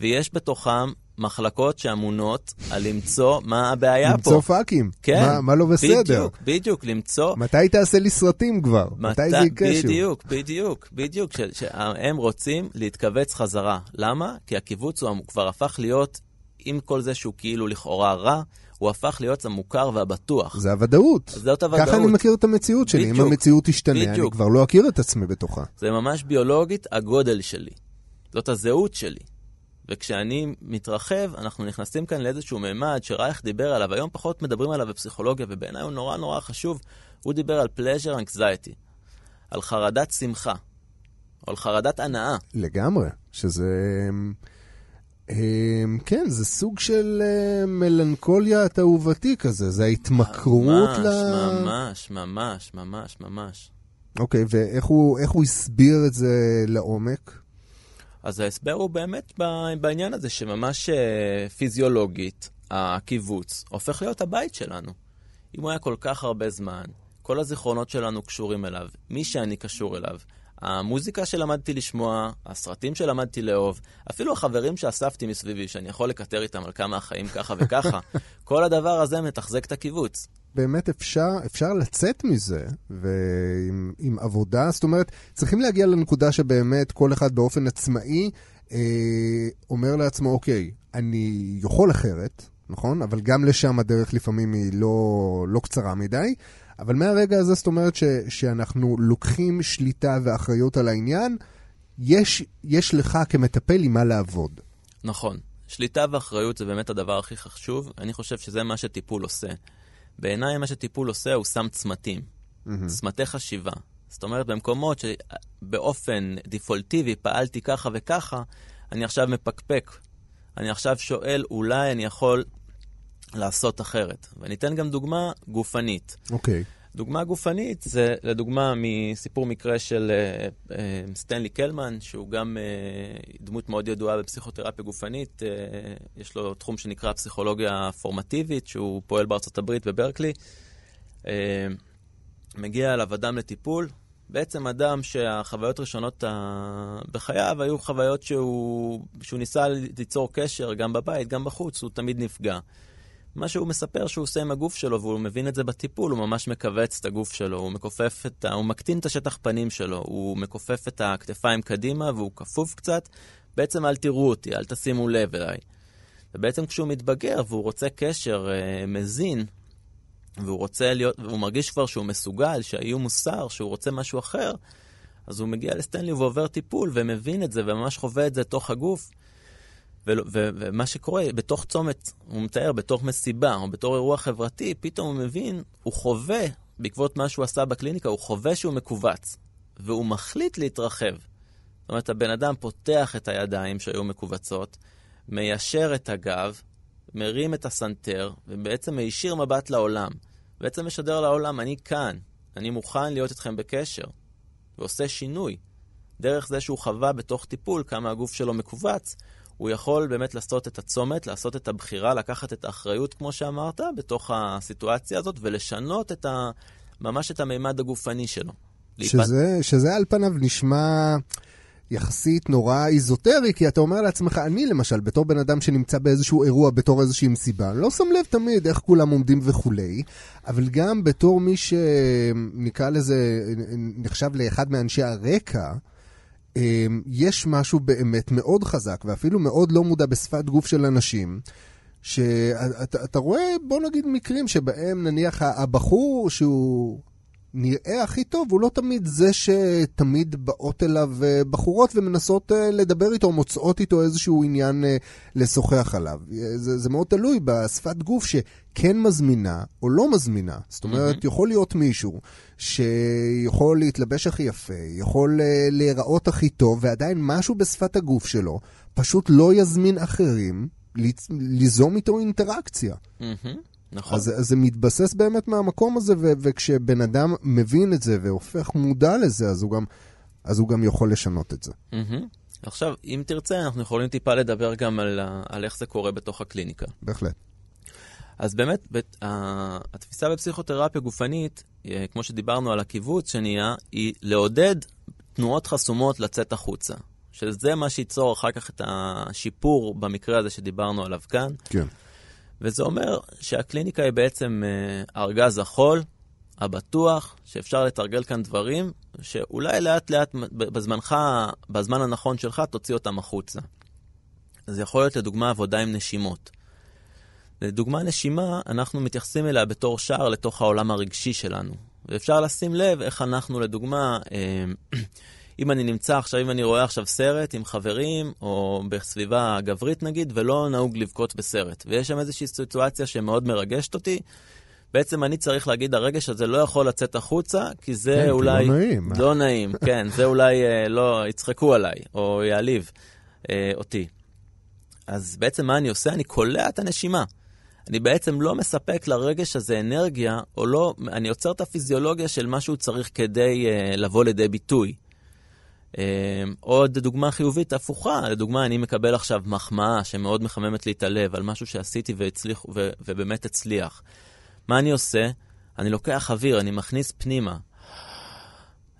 Speaker 5: ויש בתוכם מחלקות שאמונות על למצוא מה הבעיה
Speaker 4: למצוא
Speaker 5: פה.
Speaker 4: למצוא פאקים.
Speaker 5: כן.
Speaker 4: מה, מה לא בסדר?
Speaker 5: בדיוק, בדיוק, למצוא...
Speaker 4: מתי תעשה לי סרטים כבר?
Speaker 5: מת...
Speaker 4: מתי זה יקרה שוב?
Speaker 5: בדיוק, בדיוק, בדיוק. ש... שהם רוצים להתכווץ חזרה. למה? כי הקיבוץ הוא כבר הפך להיות, עם כל זה שהוא כאילו לכאורה רע, הוא הפך להיות המוכר והבטוח.
Speaker 4: זה הוודאות.
Speaker 5: זאת הוודאות.
Speaker 4: ככה אני מכיר את המציאות שלי.
Speaker 5: בדיוק,
Speaker 4: אם המציאות תשתנה,
Speaker 5: בדיוק.
Speaker 4: אני כבר לא אכיר את עצמי בתוכה.
Speaker 5: זה ממש ביולוגית הגודל שלי. זאת הזהות שלי. וכשאני מתרחב, אנחנו נכנסים כאן לאיזשהו מימד שרייך דיבר עליו, היום פחות מדברים עליו בפסיכולוגיה, ובעיניי הוא נורא נורא חשוב. הוא דיבר על pleasure anxiety, על חרדת שמחה, או על חרדת הנאה.
Speaker 4: לגמרי, שזה... אמ, כן, זה סוג של אה, מלנכוליה תאובתי כזה, זה ההתמכרות
Speaker 5: ממש,
Speaker 4: ל...
Speaker 5: ממש, ממש, ממש, ממש.
Speaker 4: אוקיי, ואיך הוא, הוא הסביר את זה לעומק?
Speaker 5: אז ההסבר הוא באמת בעניין הזה, שממש אה, פיזיולוגית, הקיבוץ הופך להיות הבית שלנו. אם הוא היה כל כך הרבה זמן, כל הזיכרונות שלנו קשורים אליו, מי שאני קשור אליו, המוזיקה שלמדתי לשמוע, הסרטים שלמדתי לאהוב, אפילו החברים שאספתי מסביבי, שאני יכול לקטר איתם על כמה החיים ככה וככה, כל הדבר הזה מתחזק את הקיבוץ.
Speaker 4: באמת אפשר, אפשר לצאת מזה, ועם עם עבודה, זאת אומרת, צריכים להגיע לנקודה שבאמת כל אחד באופן עצמאי אה, אומר לעצמו, אוקיי, אני יכול אחרת, נכון? אבל גם לשם הדרך לפעמים היא לא, לא קצרה מדי. אבל מהרגע הזה, זאת אומרת ש, שאנחנו לוקחים שליטה ואחריות על העניין, יש, יש לך כמטפל עם מה לעבוד.
Speaker 5: נכון. שליטה ואחריות זה באמת הדבר הכי חשוב. אני חושב שזה מה שטיפול עושה. בעיניי מה שטיפול עושה, הוא שם צמתים. Mm-hmm. צמתי חשיבה. זאת אומרת, במקומות שבאופן דיפולטיבי פעלתי ככה וככה, אני עכשיו מפקפק. אני עכשיו שואל, אולי אני יכול לעשות אחרת. ואני אתן גם דוגמה גופנית.
Speaker 4: אוקיי. Okay.
Speaker 5: דוגמה גופנית זה לדוגמה מסיפור מקרה של uh, uh, סטנלי קלמן, שהוא גם uh, דמות מאוד ידועה בפסיכותרפיה גופנית. יש לו תחום שנקרא פסיכולוגיה פורמטיבית, שהוא פועל בארצות הברית בברקלי. מגיע אליו אדם לטיפול, בעצם אדם שהחוויות הראשונות. בחייו היו חוויות שהוא, שהוא ניסה ליצור קשר גם בבית, גם בחוץ, הוא תמיד נפגע. מה שהוא מספר שהוא עושה עם הגוף שלו, והוא מבין את זה בטיפול, הוא ממש מכווץ את הגוף שלו, הוא מכופף את ה... הוא מקטין את השטח פנים שלו, הוא מכופף את הכתפיים קדימה והוא כפוף קצת. בעצם אל תראו אותי, אל תשימו לב אליי. ובעצם כשהוא מתבגר והוא רוצה קשר אה, מזין, והוא רוצה להיות, והוא מרגיש כבר שהוא מסוגל, שהאיום מוסר, שהוא רוצה משהו אחר, אז הוא מגיע לסטנלי ועובר טיפול ומבין את זה וממש חווה את זה תוך הגוף. ומה שקורה, בתוך צומת, הוא מתאר, בתוך מסיבה או בתור אירוע חברתי, פתאום הוא מבין, הוא חווה, בעקבות מה שהוא עשה בקליניקה, הוא חווה שהוא מכווץ, והוא מחליט להתרחב. זאת אומרת, הבן אדם פותח את הידיים שהיו מכווצות, מיישר את הגב, מרים את הסנטר, ובעצם מישיר מבט לעולם. בעצם משדר לעולם, אני כאן, אני מוכן להיות איתכם בקשר, ועושה שינוי. דרך זה שהוא חווה בתוך טיפול כמה הגוף שלו מכווץ, הוא יכול באמת לעשות את הצומת, לעשות את הבחירה, לקחת את האחריות, כמו שאמרת, בתוך הסיטואציה הזאת, ולשנות את ה... ממש את המימד הגופני שלו.
Speaker 4: שזה, שזה על פניו נשמע יחסית נורא איזוטרי, כי אתה אומר לעצמך, אני למשל, בתור בן אדם שנמצא באיזשהו אירוע, בתור איזושהי מסיבה, לא שם לב תמיד איך כולם עומדים וכולי, אבל גם בתור מי שנקרא לזה, נחשב לאחד מאנשי הרקע, יש משהו באמת מאוד חזק, ואפילו מאוד לא מודע בשפת גוף של אנשים, שאתה רואה, בוא נגיד, מקרים שבהם נניח הבחור שהוא נראה הכי טוב, הוא לא תמיד זה שתמיד באות אליו אה, בחורות ומנסות אה, לדבר איתו, מוצאות איתו איזשהו עניין אה, לשוחח עליו. זה, זה מאוד תלוי בשפת גוף שכן מזמינה או לא מזמינה. זאת אומרת, mm-hmm. יכול להיות מישהו שיכול להתלבש הכי יפה, יכול להיראות הכי טוב, ועדיין משהו בשפת הגוף שלו פשוט לא יזמין אחרים ליזום איתו אינטראקציה. Mm-hmm. נכון. אז, אז זה מתבסס באמת מהמקום הזה, ו- וכשבן אדם מבין את זה והופך מודע לזה, אז הוא גם, אז הוא גם יכול לשנות את זה.
Speaker 5: Mm-hmm. עכשיו, אם תרצה, אנחנו יכולים טיפה לדבר גם על, על איך זה קורה בתוך הקליניקה.
Speaker 4: בהחלט.
Speaker 5: אז באמת, בת, ה, התפיסה בפסיכותרפיה גופנית, אה, כמו שדיברנו על הקיבוץ שנהיה, היא לעודד תנועות חסומות לצאת החוצה. שזה מה שייצור אחר כך את השיפור במקרה הזה שדיברנו עליו כאן.
Speaker 4: כן.
Speaker 5: וזה אומר שהקליניקה היא בעצם אה, ארגז החול, הבטוח, שאפשר לתרגל כאן דברים, שאולי לאט לאט בזמנך, בזמן הנכון שלך, תוציא אותם החוצה. זה יכול להיות לדוגמה עבודה עם נשימות. לדוגמה נשימה, אנחנו מתייחסים אליה בתור שער לתוך העולם הרגשי שלנו. ואפשר לשים לב איך אנחנו, לדוגמה, אה, אם אני נמצא עכשיו, אם אני רואה עכשיו סרט עם חברים, או בסביבה גברית נגיד, ולא נהוג לבכות בסרט, ויש שם איזושהי סיטואציה שמאוד מרגשת אותי, בעצם אני צריך להגיד, הרגש הזה לא יכול לצאת החוצה, כי זה
Speaker 4: כן,
Speaker 5: אולי...
Speaker 4: לא נעים.
Speaker 5: לא נעים, כן, זה אולי אה, לא, יצחקו עליי, או יעליב אה, אותי. אז בעצם מה אני עושה? אני קולע את הנשימה. אני בעצם לא מספק לרגש הזה אנרגיה, או לא, אני עוצר את הפיזיולוגיה של מה שהוא צריך כדי אה, לבוא לידי ביטוי. אמ, עוד דוגמה חיובית הפוכה, לדוגמה, אני מקבל עכשיו מחמאה שמאוד מחממת לי את הלב על משהו שעשיתי והצליח, ו, ובאמת הצליח. מה אני עושה? אני לוקח אוויר, אני מכניס פנימה.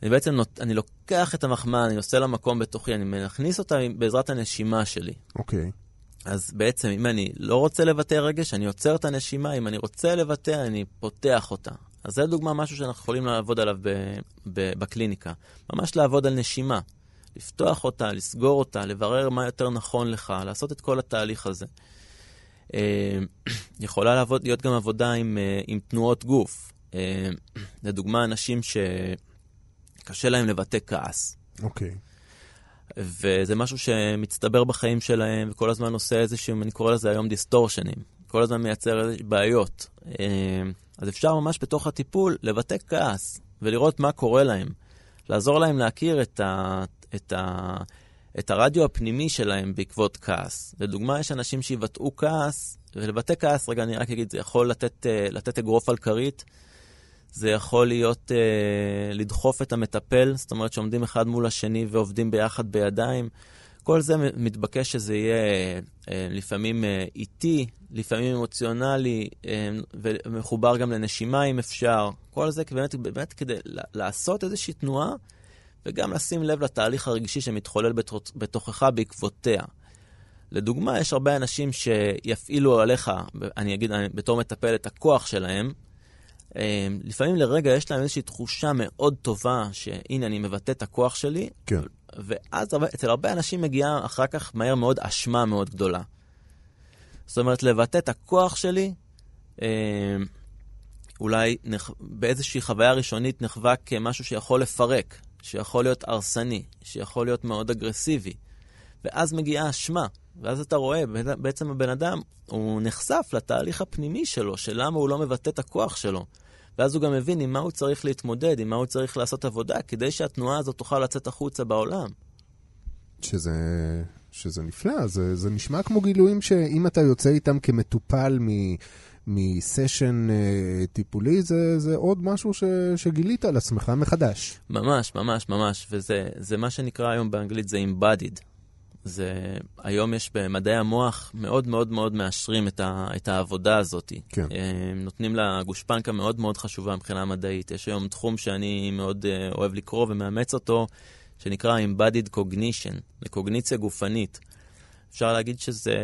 Speaker 5: אני בעצם נות... אני לוקח את המחמאה, אני עושה לה מקום בתוכי, אני מכניס אותה בעזרת הנשימה שלי.
Speaker 4: אוקיי. Okay.
Speaker 5: אז בעצם, אם אני לא רוצה לבטא רגש, אני עוצר את הנשימה, אם אני רוצה לבטא, אני פותח אותה. אז זה דוגמה משהו שאנחנו יכולים לעבוד עליו ב, ב, בקליניקה. ממש לעבוד על נשימה. לפתוח אותה, לסגור אותה, לברר מה יותר נכון לך, לעשות את כל התהליך הזה. אה, יכולה לעבוד, להיות גם עבודה עם, אה, עם תנועות גוף. אה, לדוגמה, אנשים שקשה להם לבטא כעס.
Speaker 4: אוקיי. Okay.
Speaker 5: וזה משהו שמצטבר בחיים שלהם, וכל הזמן עושה איזה שהם, אני קורא לזה היום דיסטורשנים. כל הזמן מייצר בעיות. אז אפשר ממש בתוך הטיפול לבטא כעס ולראות מה קורה להם. לעזור להם להכיר את, ה, את, ה, את הרדיו הפנימי שלהם בעקבות כעס. לדוגמה, יש אנשים שיבטאו כעס, ולבטא כעס, רגע, אני רק אגיד, זה יכול לתת, אה, לתת אגרוף על כרית, זה יכול להיות אה, לדחוף את המטפל, זאת אומרת שעומדים אחד מול השני ועובדים ביחד בידיים. כל זה מתבקש שזה יהיה אה, לפעמים אה, איטי, לפעמים אמוציונלי, אה, ומחובר גם לנשימה אם אפשר. כל זה באמת, באמת כדי לעשות איזושהי תנועה, וגם לשים לב לתהליך הרגשי שמתחולל בתוכך בעקבותיה. לדוגמה, יש הרבה אנשים שיפעילו עליך, אני אגיד אני, בתור מטפל, את הכוח שלהם. לפעמים לרגע יש להם איזושהי תחושה מאוד טובה, שהנה, אני מבטא את הכוח שלי,
Speaker 4: כן.
Speaker 5: ואז אצל הרבה אנשים מגיעה אחר כך מהר מאוד אשמה מאוד גדולה. זאת אומרת, לבטא את הכוח שלי, אה, אולי נח... באיזושהי חוויה ראשונית נחווה כמשהו שיכול לפרק, שיכול להיות הרסני, שיכול להיות מאוד אגרסיבי. ואז מגיעה אשמה, ואז אתה רואה, בעצם הבן אדם, הוא נחשף לתהליך הפנימי שלו, של למה הוא לא מבטא את הכוח שלו. ואז הוא גם מבין עם מה הוא צריך להתמודד, עם מה הוא צריך לעשות עבודה, כדי שהתנועה הזאת תוכל לצאת החוצה בעולם.
Speaker 4: שזה, שזה נפלא, זה, זה נשמע כמו גילויים שאם אתה יוצא איתם כמטופל מ... מסשן uh, טיפולי, זה, זה עוד משהו ש, שגילית על עצמך מחדש.
Speaker 5: ממש, ממש, ממש, וזה מה שנקרא היום באנגלית, זה embodied. זה, היום יש במדעי המוח מאוד מאוד מאוד מאשרים את, ה, את העבודה הזאת.
Speaker 4: כן.
Speaker 5: הם נותנים לה גושפנקה מאוד מאוד חשובה מבחינה מדעית. יש היום תחום שאני מאוד uh, אוהב לקרוא ומאמץ אותו, שנקרא Embodied Cognition, לקוגניציה גופנית. אפשר להגיד שזה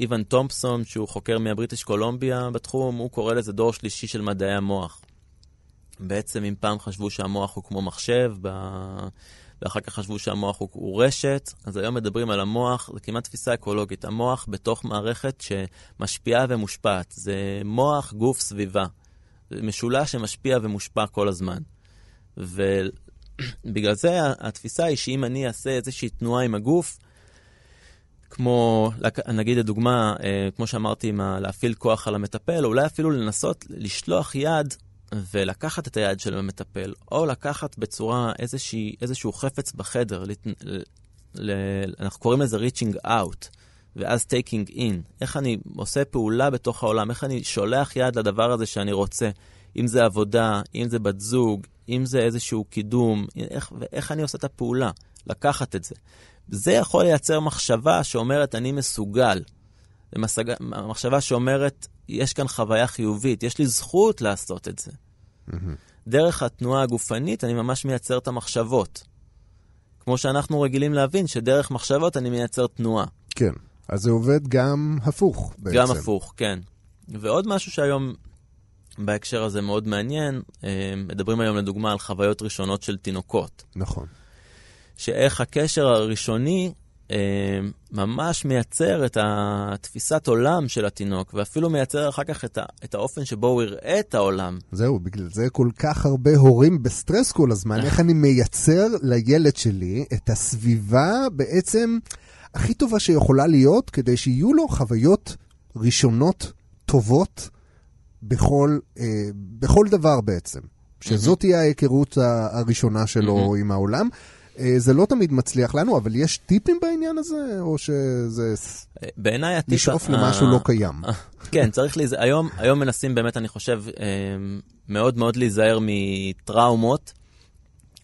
Speaker 5: איוון תומפסון, שהוא חוקר מהבריטיש קולומביה בתחום, הוא קורא לזה דור שלישי של מדעי המוח. בעצם אם פעם חשבו שהמוח הוא כמו מחשב, ב... ואחר כך חשבו שהמוח הוא, הוא רשת, אז היום מדברים על המוח, זה כמעט תפיסה אקולוגית. המוח בתוך מערכת שמשפיעה ומושפעת. זה מוח, גוף, סביבה. זה משולש שמשפיע ומושפע כל הזמן. ובגלל זה התפיסה היא שאם אני אעשה איזושהי תנועה עם הגוף, כמו, נגיד לדוגמה, אה, כמו שאמרתי, להפעיל כוח על המטפל, או אולי אפילו לנסות לשלוח יד ולקחת את היד של המטפל, או לקחת בצורה איזושהי, איזשהו חפץ בחדר, לת, ל, אנחנו קוראים לזה reaching out, ואז taking in. איך אני עושה פעולה בתוך העולם, איך אני שולח יד לדבר הזה שאני רוצה, אם זה עבודה, אם זה בת זוג, אם זה איזשהו קידום, איך, ואיך אני עושה את הפעולה, לקחת את זה. זה יכול לייצר מחשבה שאומרת, אני מסוגל. זה מחשבה שאומרת, יש כאן חוויה חיובית, יש לי זכות לעשות את זה. Mm-hmm. דרך התנועה הגופנית אני ממש מייצר את המחשבות. כמו שאנחנו רגילים להבין שדרך מחשבות אני מייצר תנועה.
Speaker 4: כן, אז זה עובד גם הפוך בעצם.
Speaker 5: גם הפוך, כן. ועוד משהו שהיום בהקשר הזה מאוד מעניין, אה, מדברים היום לדוגמה על חוויות ראשונות של תינוקות.
Speaker 4: נכון.
Speaker 5: שאיך הקשר הראשוני ממש מייצר את התפיסת עולם של התינוק, ואפילו מייצר אחר כך את, ה, את האופן שבו הוא יראה את העולם.
Speaker 4: זהו, בגלל זה כל כך הרבה הורים בסטרס כל הזמן, איך אני מייצר לילד שלי את הסביבה בעצם הכי טובה שיכולה להיות, כדי שיהיו לו חוויות ראשונות טובות בכל, אה, בכל דבר בעצם. שזאת תהיה ההיכרות הראשונה שלו עם העולם. אה, זה לא תמיד מצליח לנו, אבל יש טיפים בעניין הזה, או שזה...
Speaker 5: בעיניי הטיפ...
Speaker 4: לשאוף למשהו לא קיים.
Speaker 5: כן, צריך להיזהר. היום, היום מנסים באמת, אני חושב, אה, מאוד מאוד להיזהר מטראומות.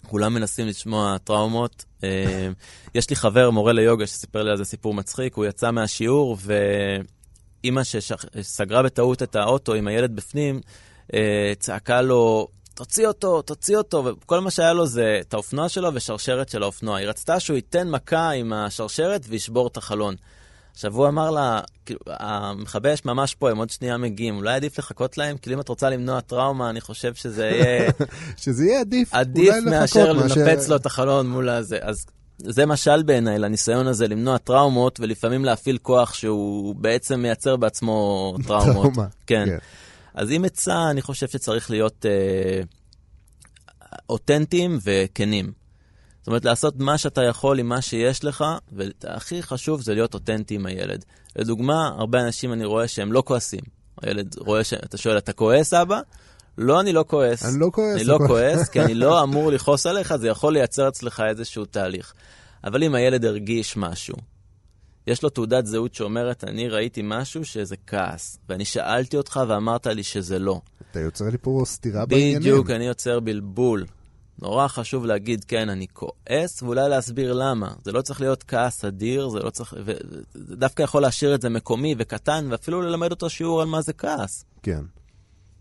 Speaker 5: כולם מנסים לשמוע טראומות. אה, יש לי חבר, מורה ליוגה, שסיפר לי על זה סיפור מצחיק. הוא יצא מהשיעור, ואימא שסגרה בטעות את האוטו עם הילד בפנים, צעקה לו, תוציא אותו, תוציא אותו, וכל מה שהיה לו זה את האופנוע שלו ושרשרת של האופנוע. היא רצתה שהוא ייתן מכה עם השרשרת וישבור את החלון. עכשיו הוא אמר לה, כאילו, המכבי אש ממש פה, הם עוד שנייה מגיעים, אולי עדיף לחכות להם? כאילו אם את רוצה למנוע טראומה, אני חושב שזה יהיה...
Speaker 4: שזה יהיה עדיף.
Speaker 5: עדיף מאשר לנפץ לו את החלון מול הזה. אז זה משל בעיניי לניסיון הזה למנוע טראומות, ולפעמים להפעיל כוח שהוא בעצם מייצר בעצמו טראומות.
Speaker 4: טראומה.
Speaker 5: כן. כן. אז אם עצה, אני חושב שצריך להיות אה, אותנטיים וכנים. זאת אומרת, לעשות מה שאתה יכול עם מה שיש לך, והכי חשוב זה להיות אותנטי עם הילד. לדוגמה, הרבה אנשים אני רואה שהם לא כועסים. הילד רואה שאתה שואל, אתה כועס, אבא? לא, אני לא כועס.
Speaker 4: אני לא כועס.
Speaker 5: אני לא כועס, כי אני לא אמור לכעוס עליך, זה יכול לייצר אצלך איזשהו תהליך. אבל אם הילד הרגיש משהו, יש לו תעודת זהות שאומרת, אני ראיתי משהו שזה כעס, ואני שאלתי אותך ואמרת לי שזה לא.
Speaker 4: אתה יוצר לי פה סתירה בעניינים.
Speaker 5: בדיוק, אני יוצר בלבול. נורא חשוב להגיד, כן, אני כועס, ואולי להסביר למה. זה לא צריך להיות כעס אדיר, זה לא צריך... וזה דווקא יכול להשאיר את זה מקומי וקטן, ואפילו ללמד אותו שיעור על מה זה כעס.
Speaker 4: כן.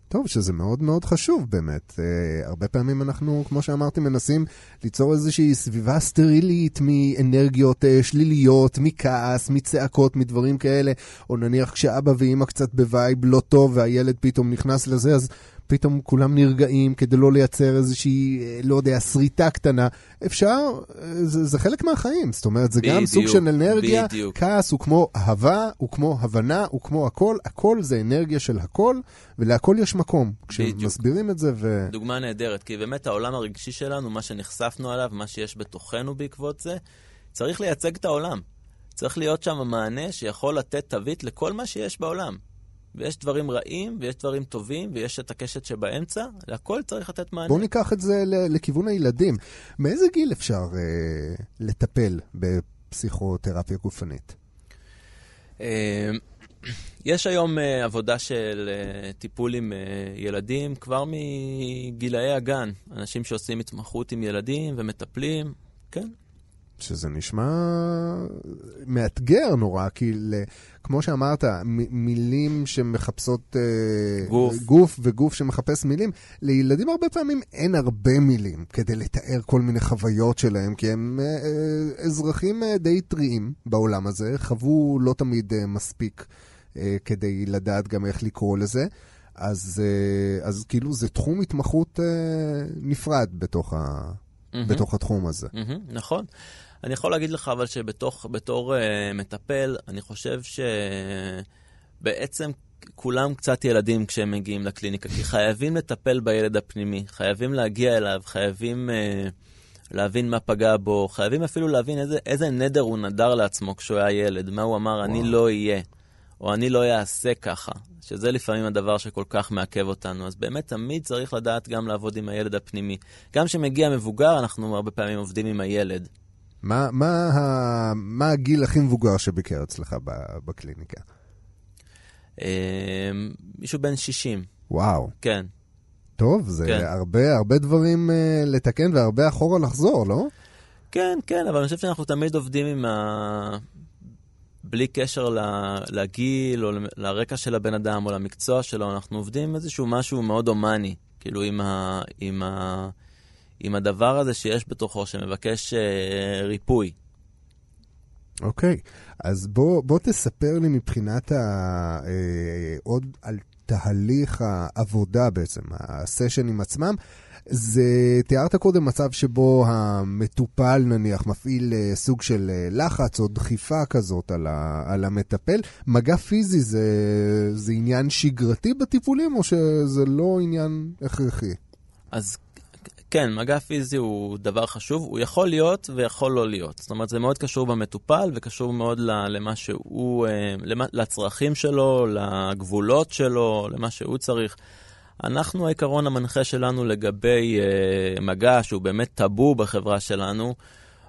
Speaker 4: טוב, שזה מאוד מאוד חשוב באמת. Uh, הרבה פעמים אנחנו, כמו שאמרתי, מנסים ליצור איזושהי סביבה סטרילית מאנרגיות uh, שליליות, מכעס, מצעקות, מדברים כאלה, או נניח כשאבא ואימא קצת ב vibe לא טוב והילד פתאום נכנס לזה, אז פתאום כולם נרגעים כדי לא לייצר איזושהי, אה, לא יודע, שריטה קטנה. אפשר, אה, זה, זה חלק מהחיים, זאת אומרת, זה
Speaker 5: בדיוק,
Speaker 4: גם סוג של אנרגיה.
Speaker 5: בדיוק.
Speaker 4: כעס הוא כמו אהבה, הוא כמו הבנה, הוא כמו הכל, הכל זה אנרגיה של הכל, ולהכל יש מקום. כשמסבירים את זה ו...
Speaker 5: דוגמה נהדרת, כי באמת העולם הרגשי שלנו, מה שנחשפנו עליו, מה שיש בתוכנו בעקבות זה, צריך לייצג את העולם. צריך להיות שם מענה שיכול לתת תווית לכל מה שיש בעולם. ויש דברים רעים, ויש דברים טובים, ויש את הקשת שבאמצע, להכל צריך לתת מענה.
Speaker 4: בואו ניקח את זה לכיוון הילדים. מאיזה גיל אפשר אה, לטפל בפסיכותרפיה גופנית?
Speaker 5: אה, יש היום אה, עבודה של אה, טיפול עם אה, ילדים כבר מגילאי הגן. אנשים שעושים התמחות עם ילדים ומטפלים, כן.
Speaker 4: שזה נשמע מאתגר נורא, כי ל- כמו שאמרת, מ- מילים שמחפשות אה,
Speaker 5: גוף.
Speaker 4: גוף וגוף שמחפש מילים, לילדים הרבה פעמים אין הרבה מילים כדי לתאר כל מיני חוויות שלהם, כי הם אה, אה, אזרחים אה, די טריים בעולם הזה, חוו לא תמיד אה, מספיק אה, כדי לדעת גם איך לקרוא לזה. אז, אה, אז כאילו זה תחום התמחות אה, נפרד בתוך, ה,
Speaker 5: מהמם.
Speaker 4: בתוך התחום הזה.
Speaker 5: מהמם, נכון. אני יכול להגיד לך אבל שבתור uh, מטפל, אני חושב שבעצם כולם קצת ילדים כשהם מגיעים לקליניקה, כי חייבים לטפל בילד הפנימי, חייבים להגיע אליו, חייבים uh, להבין מה פגע בו, חייבים אפילו להבין איזה, איזה נדר הוא נדר לעצמו כשהוא היה ילד, מה הוא אמר, אני לא אהיה, או אני לא אעשה ככה, שזה לפעמים הדבר שכל כך מעכב אותנו. אז באמת תמיד צריך לדעת גם לעבוד עם הילד הפנימי. גם כשמגיע מבוגר, אנחנו הרבה פעמים עובדים עם הילד.
Speaker 4: מה, מה, מה הגיל הכי מבוגר שביקר אצלך בקליניקה?
Speaker 5: אה, מישהו בן 60,
Speaker 4: וואו,
Speaker 5: כן.
Speaker 4: טוב, זה
Speaker 5: כן.
Speaker 4: הרבה, הרבה דברים uh, לתקן והרבה אחורה לחזור, לא?
Speaker 5: כן, כן, אבל אני חושב שאנחנו תמיד עובדים עם ה... בלי קשר ל- לגיל או ל- לרקע של הבן אדם או למקצוע שלו, אנחנו עובדים עם איזשהו משהו מאוד הומני, כאילו עם, ה... עם, ה... עם הדבר הזה שיש בתוכו, שמבקש אה, ריפוי.
Speaker 4: אוקיי, אז בוא, בוא תספר לי מבחינת ה... אה, עוד על תהליך העבודה בעצם, הסשנים עצמם. זה, תיארת קודם מצב שבו המטופל נניח מפעיל אה, סוג של אה, לחץ או דחיפה כזאת על, ה, על המטפל. מגע פיזי זה, זה עניין שגרתי בטיפולים או שזה לא עניין הכרחי?
Speaker 5: אז כן, מגע פיזי הוא דבר חשוב, הוא יכול להיות ויכול לא להיות. זאת אומרת, זה מאוד קשור במטופל וקשור מאוד למה שהוא, אה, לצרכים שלו, לגבולות שלו, למה שהוא צריך. אנחנו, העיקרון המנחה שלנו לגבי אה, מגע, שהוא באמת טאבו בחברה שלנו,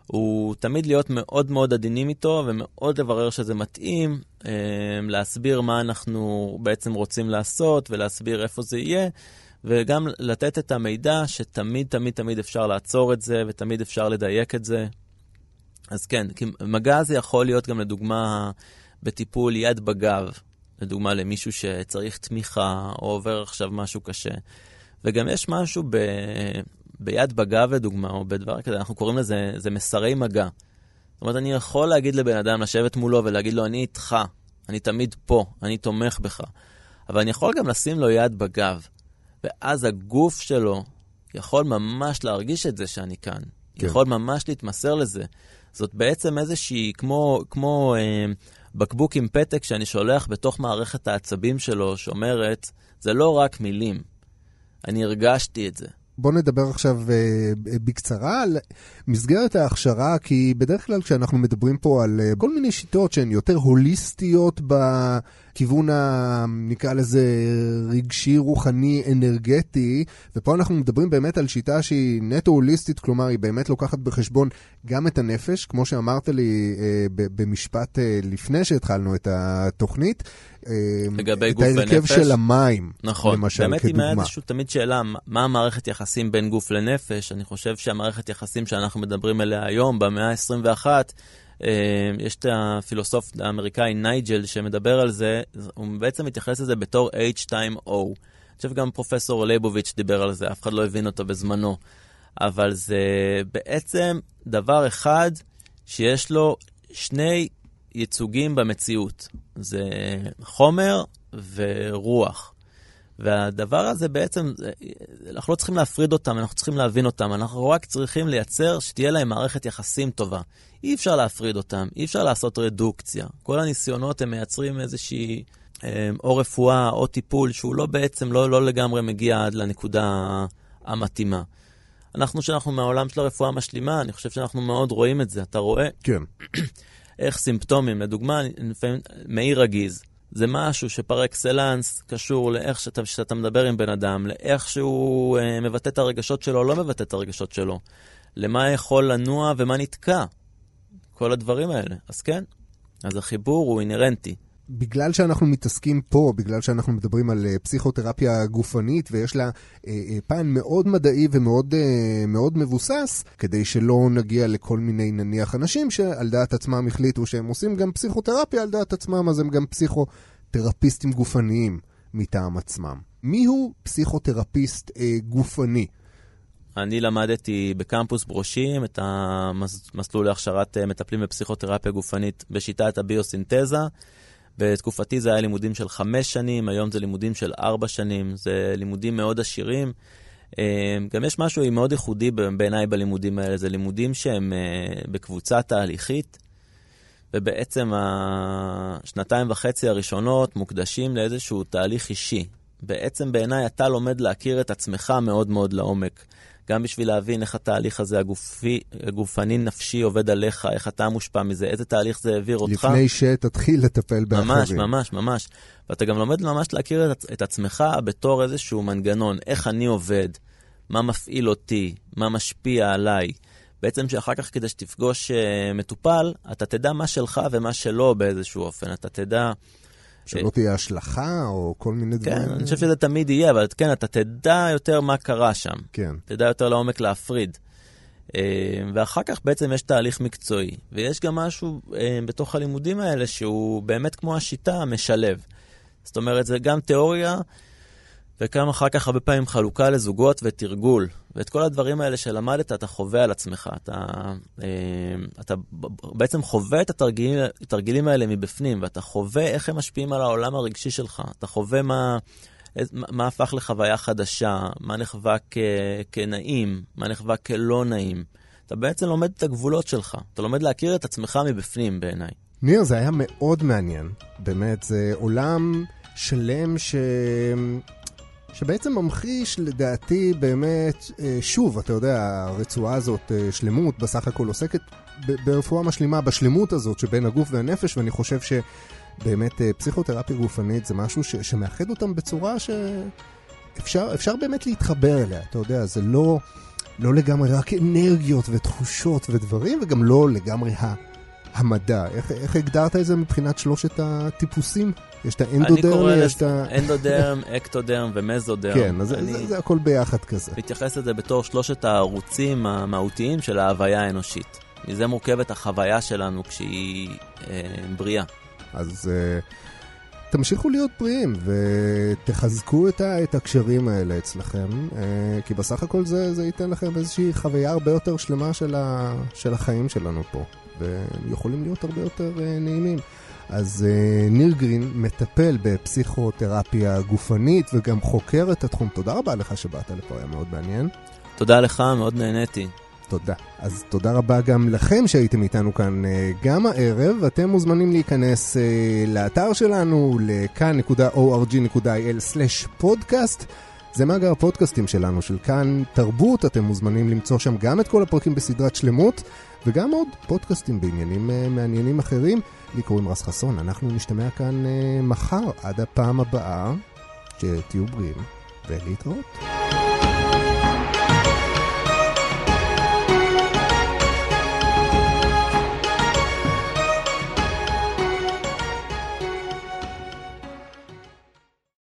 Speaker 5: הוא תמיד להיות מאוד מאוד עדינים איתו ומאוד לברר שזה מתאים, אה, להסביר מה אנחנו בעצם רוצים לעשות ולהסביר איפה זה יהיה. וגם לתת את המידע שתמיד, תמיד, תמיד אפשר לעצור את זה, ותמיד אפשר לדייק את זה. אז כן, כי מגע זה יכול להיות גם לדוגמה בטיפול יד בגב, לדוגמה למישהו שצריך תמיכה, או עובר עכשיו משהו קשה. וגם יש משהו ב... ביד בגב לדוגמה, או בדבר כזה, אנחנו קוראים לזה, זה מסרי מגע. זאת אומרת, אני יכול להגיד לבן אדם, לשבת מולו ולהגיד לו, אני איתך, אני תמיד פה, אני תומך בך. אבל אני יכול גם לשים לו יד בגב. ואז הגוף שלו יכול ממש להרגיש את זה שאני כאן.
Speaker 4: כן.
Speaker 5: יכול ממש להתמסר לזה. זאת בעצם איזושהי, כמו, כמו אה, בקבוק עם פתק שאני שולח בתוך מערכת העצבים שלו, שאומרת, זה לא רק מילים, אני הרגשתי את זה.
Speaker 4: בוא נדבר עכשיו אה, בקצרה על מסגרת ההכשרה, כי בדרך כלל כשאנחנו מדברים פה על אה, כל מיני שיטות שהן יותר הוליסטיות ב... הכיוון, ה, נקרא לזה, רגשי, רוחני, אנרגטי, ופה אנחנו מדברים באמת על שיטה שהיא נטו הוליסטית, כלומר, היא באמת לוקחת בחשבון גם את הנפש, כמו שאמרת לי אה, במשפט אה, לפני שהתחלנו את התוכנית. אה,
Speaker 5: לגבי גוף ונפש.
Speaker 4: את ההרכב של המים,
Speaker 5: נכון.
Speaker 4: למשל,
Speaker 5: באמת
Speaker 4: כדוגמה.
Speaker 5: באמת אם היה איזושהי תמיד שאלה, מה המערכת יחסים בין גוף לנפש, אני חושב שהמערכת יחסים שאנחנו מדברים עליה היום, במאה ה-21, אה, יש את הפילוסוף האמריקאי נייג'ל שמדבר על זה, הוא בעצם מתייחס לזה בתור H2O. אני חושב גם פרופסור ליבוביץ' דיבר על זה, אף אחד לא הבין אותו בזמנו. אבל זה בעצם דבר אחד שיש לו שני ייצוגים במציאות. זה חומר ורוח. והדבר הזה בעצם, אנחנו לא צריכים להפריד אותם, אנחנו צריכים להבין אותם. אנחנו רק צריכים לייצר שתהיה להם מערכת יחסים טובה. אי אפשר להפריד אותם, אי אפשר לעשות רדוקציה. כל הניסיונות הם מייצרים איזושהי אה, או רפואה או טיפול שהוא לא בעצם, לא, לא לגמרי מגיע עד לנקודה המתאימה. אנחנו, שאנחנו מהעולם של הרפואה המשלימה, אני חושב שאנחנו מאוד רואים את זה. אתה רואה?
Speaker 4: כן.
Speaker 5: איך סימפטומים, לדוגמה, לפעמים מעי רגיז. זה משהו שפר אקסלנס קשור לאיך שאתה, שאתה מדבר עם בן אדם, לאיך שהוא אה, מבטא את הרגשות שלו או לא מבטא את הרגשות שלו, למה יכול לנוע ומה נתקע, כל הדברים האלה. אז כן, אז החיבור הוא אינהרנטי.
Speaker 4: בגלל שאנחנו מתעסקים פה, בגלל שאנחנו מדברים על uh, פסיכותרפיה גופנית ויש לה uh, uh, פן מאוד מדעי ומאוד מאוד מבוסס, כדי שלא נגיע לכל מיני נניח אנשים שעל דעת עצמם החליטו שהם עושים גם פסיכותרפיה על דעת עצמם, אז הם גם פסיכותרפיסטים גופניים מטעם עצמם. מיהו פסיכותרפיסט uh, גופני?
Speaker 5: אני למדתי בקמפוס ברושים את המסלול להכשרת מטפלים בפסיכותרפיה גופנית בשיטת הביוסינתזה. בתקופתי זה היה לימודים של חמש שנים, היום זה לימודים של ארבע שנים, זה לימודים מאוד עשירים. אה, גם יש משהו מאוד ייחודי בעיניי בלימודים האלה, זה לימודים שהם אה, בקבוצה תהליכית, ובעצם השנתיים וחצי הראשונות מוקדשים לאיזשהו תהליך אישי. בעצם בעיניי אתה לומד להכיר את עצמך מאוד מאוד לעומק. גם בשביל להבין איך התהליך הזה הגופי, הגופני-נפשי עובד עליך, איך אתה מושפע מזה, איזה תהליך זה העביר אותך.
Speaker 4: לפני שתתחיל לטפל באחרים.
Speaker 5: ממש, ממש, ממש. ואתה גם לומד ממש להכיר את, את עצמך בתור איזשהו מנגנון, איך אני עובד, מה מפעיל אותי, מה משפיע עליי. בעצם שאחר כך כדי שתפגוש uh, מטופל, אתה תדע מה שלך ומה שלא באיזשהו אופן. אתה תדע...
Speaker 4: שלא תהיה השלכה או כל מיני דברים.
Speaker 5: כן, אני חושב שזה תמיד יהיה, אבל כן, אתה תדע יותר מה קרה שם.
Speaker 4: כן.
Speaker 5: תדע יותר לעומק להפריד. אה, ואחר כך בעצם יש תהליך מקצועי, ויש גם משהו אה, בתוך הלימודים האלה שהוא באמת כמו השיטה המשלב. זאת אומרת, זה גם תיאוריה וגם אחר כך הרבה פעמים חלוקה לזוגות ותרגול. ואת כל הדברים האלה שלמדת, אתה חווה על עצמך. אתה, אה, אתה בעצם חווה את התרגילים, התרגילים האלה מבפנים, ואתה חווה איך הם משפיעים על העולם הרגשי שלך. אתה חווה מה, מה הפך לחוויה חדשה, מה נחווה כ, כנעים, מה נחווה כלא נעים. אתה בעצם לומד את הגבולות שלך. אתה לומד להכיר את עצמך מבפנים בעיניי.
Speaker 4: ניר, זה היה מאוד מעניין. באמת, זה עולם שלם ש... שבעצם ממחיש לדעתי באמת, אה, שוב, אתה יודע, הרצועה הזאת, אה, שלמות, בסך הכל עוסקת ברפואה משלימה, בשלמות הזאת שבין הגוף והנפש, ואני חושב שבאמת אה, פסיכותרפיה גופנית זה משהו ש, שמאחד אותם בצורה שאפשר באמת להתחבר אליה, אתה יודע, זה לא, לא לגמרי רק אנרגיות ותחושות ודברים, וגם לא לגמרי המדע. איך, איך הגדרת את זה מבחינת שלושת הטיפוסים? יש את האנדודרם, יש את ה...
Speaker 5: אנדודרם, אקטודרם ומזודרם.
Speaker 4: כן, אז זה, זה הכל ביחד כזה.
Speaker 5: מתייחס לזה בתור שלושת הערוצים המהותיים של ההוויה האנושית. מזה מורכבת החוויה שלנו כשהיא אה, בריאה.
Speaker 4: אז אה, תמשיכו להיות בריאים ותחזקו את, ה, את הקשרים האלה אצלכם, אה, כי בסך הכל זה, זה ייתן לכם איזושהי חוויה הרבה יותר שלמה של, ה, של החיים שלנו פה, והם יכולים להיות הרבה יותר אה, נעימים. אז uh, ניר גרין מטפל בפסיכותרפיה גופנית וגם חוקר את התחום. תודה רבה לך שבאת לפה, היה מאוד מעניין.
Speaker 5: תודה לך, מאוד נהניתי.
Speaker 4: תודה. אז תודה רבה גם לכם שהייתם איתנו כאן uh, גם הערב. אתם מוזמנים להיכנס לאתר שלנו, לכאן.org.il/פודקאסט. זה מאגר הפודקאסטים שלנו, של כאן תרבות, אתם מוזמנים למצוא שם גם את כל הפרקים בסדרת שלמות, וגם עוד פודקאסטים בעניינים אה, מעניינים אחרים. לי קוראים רז חסון, אנחנו נשתמע כאן אה, מחר עד הפעם הבאה, שתהיו בריאים ולהתראות.